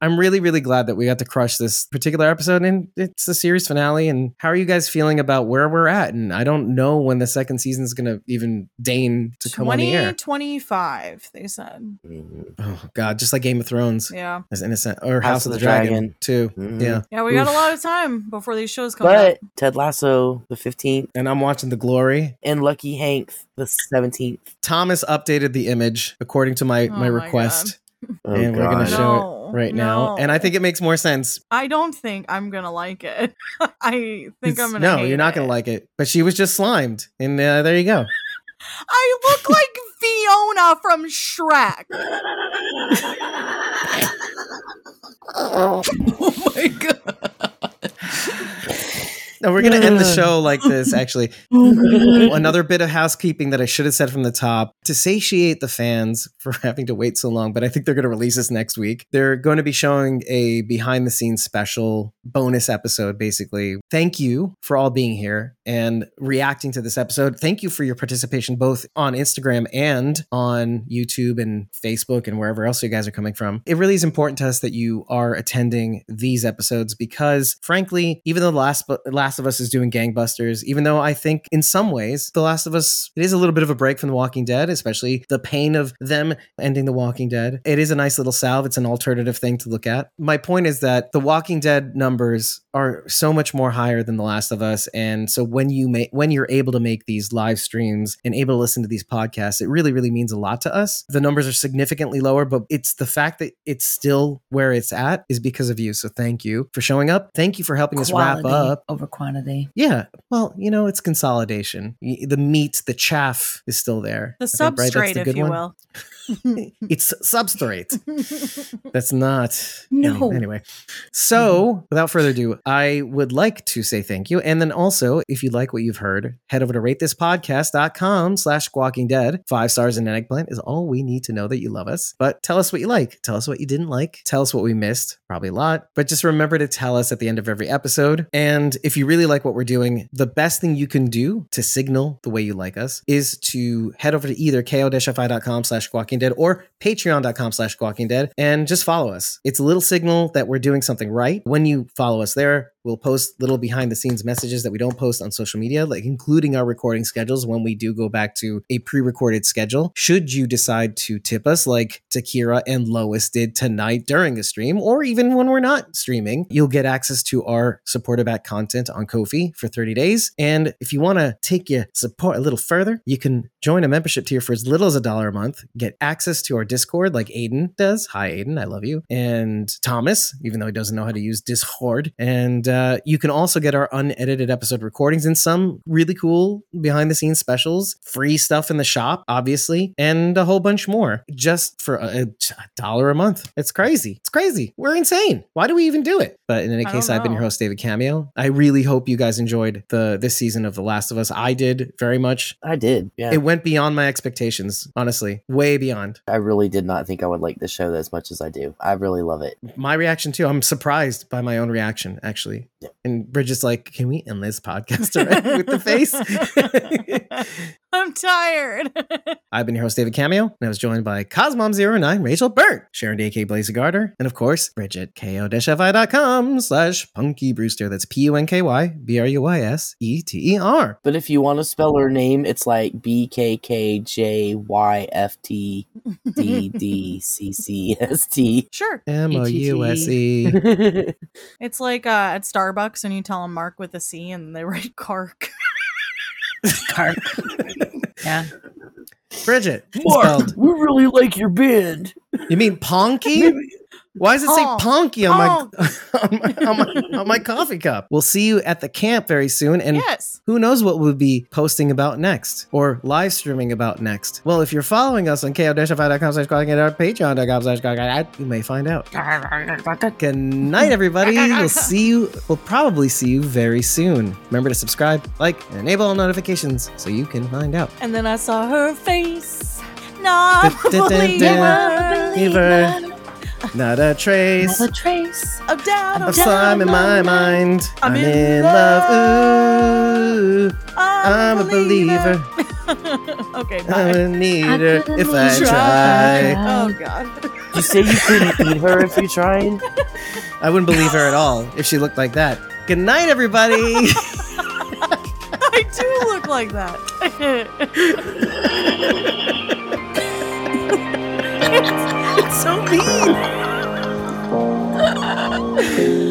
I'm really, really glad that we got to crush this particular episode, and it's the series finale. And how are you guys feeling about where we're at? And I don't know when the second season is going to even deign to come on the air. 2025, they said. Oh God, just like Game of Thrones, Yeah. as innocent, or House, of the, Dragon, too. Mhm. Yeah, Yeah, we got a lot of time before these shows come But out. Ted Lasso, the 15th, and I'm watching The Glory. and Lucky Hank, the 17th. Thomas updated the image according to my Oh my my request, Oh, and we're gonna show No, it right now. And I think it makes more sense. I don't think I'm gonna like it. I think It's- I'm gonna. no, hate you're not it. gonna like it. But she was just slimed, and uh, there you go. I look like Fiona from Shrek. Oh my god. No, we're gonna end the show like this. Actually, another bit of housekeeping that I should have said from the top to satiate the fans for having to wait so long. But I think they're going to release this next week. They're going to be showing a behind the scenes special bonus episode, basically. Thank you for all being here and reacting to this episode. Thank you for your participation both on Instagram and on YouTube and Facebook and wherever else you guys are coming from. It really is important to us that you are attending these episodes because, frankly, even though the last Last of Us is doing gangbusters, even though I think in some ways The Last of Us it is a little bit of a break from The Walking Dead, especially the pain of them ending The Walking Dead. It is a nice little salve. It's an alternative thing to look at. My point is that The Walking Dead numbers are so much more higher than The Last of Us. And so when you make when you're able to make these live streams and able to listen to these podcasts, it really, really means a lot to us. The numbers are significantly lower, but it's the fact that it's still where it's at is because of you. So thank you for showing up. Thank you for helping us wrap up. over quantity. Yeah. Well, you know, it's consolidation. The meat, the chaff is still there. The I think, right? That's substrate, the if good you one? will. It's substrate. That's not. No. Anyway, so mm-hmm. without further ado, I would like to say thank you. And then also, if you like what you've heard, head over to ratethispodcast.com slash squawking dead. Five stars and an eggplant is all we need to know that you love us. But tell us what you like. Tell us what you didn't like. Tell us what we missed. Probably a lot. But just remember to tell us at the end of every episode. And if you really like what we're doing, the best thing you can do to signal the way you like us is to head over to either ko-fi.com slash squawking dead or patreon.com slash squawking dead and just follow us. It's a little signal that we're doing something right. When you follow us there, we'll post little behind the scenes messages that we don't post on social media, like including our recording schedules when we do go back to a pre-recorded schedule. Should you decide to tip us like Takira and Lois did tonight during a stream, or even when we're not streaming, you'll get access to our supporter back content on Ko-fi for 30 days. And if you want to take your support a little further, you can join a membership tier for as little as a dollar a month, get access to our Discord like Aiden does. Hi, Aiden. I love you. And Thomas, even though he doesn't know how to use Discord. And uh, Uh, you can also get our unedited episode recordings and some really cool behind the scenes specials, free stuff in the shop, obviously, and a whole bunch more just for a, a dollar a month. It's crazy. It's crazy. We're insane. Why do we even do it? But in any case, I've been your host, David Cameo. I really hope you guys enjoyed the this season of The Last of Us. I did very much. I did. Yeah. It went beyond my expectations, honestly, way beyond. I really did not think I would like this show as much as I do. I really love it. My reaction too. I'm surprised by my own reaction, actually. Yeah. And Bridget's like, "Can we end this podcast already?" with the face. I'm tired. I've been your host, David Cameo, and I was joined by Cosmom09, Rachel Burt, Sharon DK Blazer Garter, and of course, Bridget, ko-fi.com slash Punky Brewster. That's P-U-N-K-Y B-R-U-Y-S-E-T-E-R. But if you want to spell her name, it's like B K K J Y F T D D C C S T. sure. M-O-U-S-E. It's like uh, at Starbucks and you tell them Mark with a C and they write Kark. Carp. yeah. Bridget, it's spelled. we really like your band. You mean Ponky? Why does it say oh, Honk. Ponky on my, oh. on my on my on my coffee cup? We'll see you at the camp very soon, and yes. who knows what we'll be posting about next or live streaming about next. Well, if you're following us on ko-fi.com slash calling it out, patreon.com slash calling it out, you may find out. Good night, everybody. We'll see you. We'll probably see you very soon. Remember to subscribe, like, and enable all notifications so you can find out. And then I saw her face. Not. Believer. Not a trace. Not a trace. Of doubt. of Of slime in my mind. I'm, in love. Ooh, I'm a believer. okay, I'm bye. a needer I if I couldn't try. Oh, God. You say you couldn't eat her if you tried? I wouldn't believe her at all if she looked like that. Good night, everybody. I do look like that. It's so mean.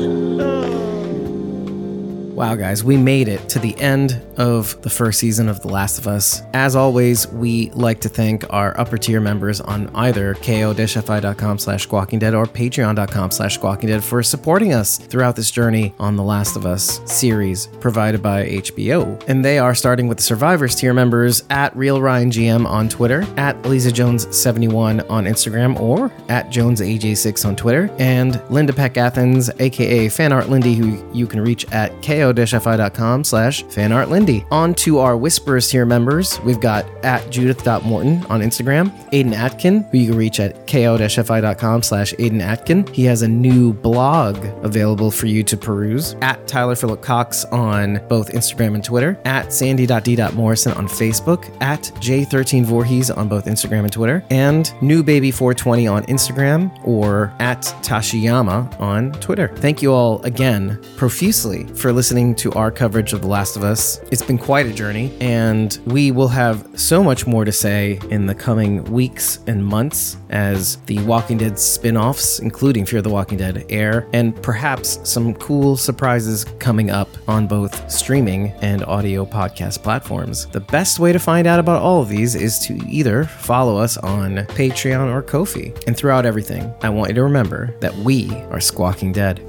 Wow, guys, we made it to the end of the first season of The Last of Us. As always, we like to thank our upper tier members on either ko-fi.com slash squawking dead or patreon.com slash squawking dead for supporting us throughout this journey on The Last of Us series provided by HBO. And they are starting with the survivors tier members at Real Ryan GM on Twitter, at Lisa Jones71 on Instagram, or at JonesAJ6 on Twitter, and Linda Peck Athens, aka Fanart Lindy, who you can reach at ko-fi.com slash fanartlindy. On to our Whisperers tier members, we've got at Judith.Morton on Instagram, Aiden Atkin, who you can reach at ko-fi.com slash Aiden Atkin. He has a new blog available for you to peruse, at Tyler Phillip Cox on both Instagram and Twitter, at sandy.d.morrison on Facebook, at J13Voorhees on both Instagram and Twitter, and newbaby420 on Instagram, or at Tashiyama on Twitter. Thank you all again profusely for listening listening to our coverage of The Last of Us. It's been quite a journey, and we will have so much more to say in the coming weeks and months as the Walking Dead spin offs, including Fear the Walking Dead, air, and perhaps some cool surprises coming up on both streaming and audio podcast platforms. The best way to find out about all of these is to either follow us on Patreon or Ko-fi. And throughout everything, I want you to remember that we are Squawking Dead.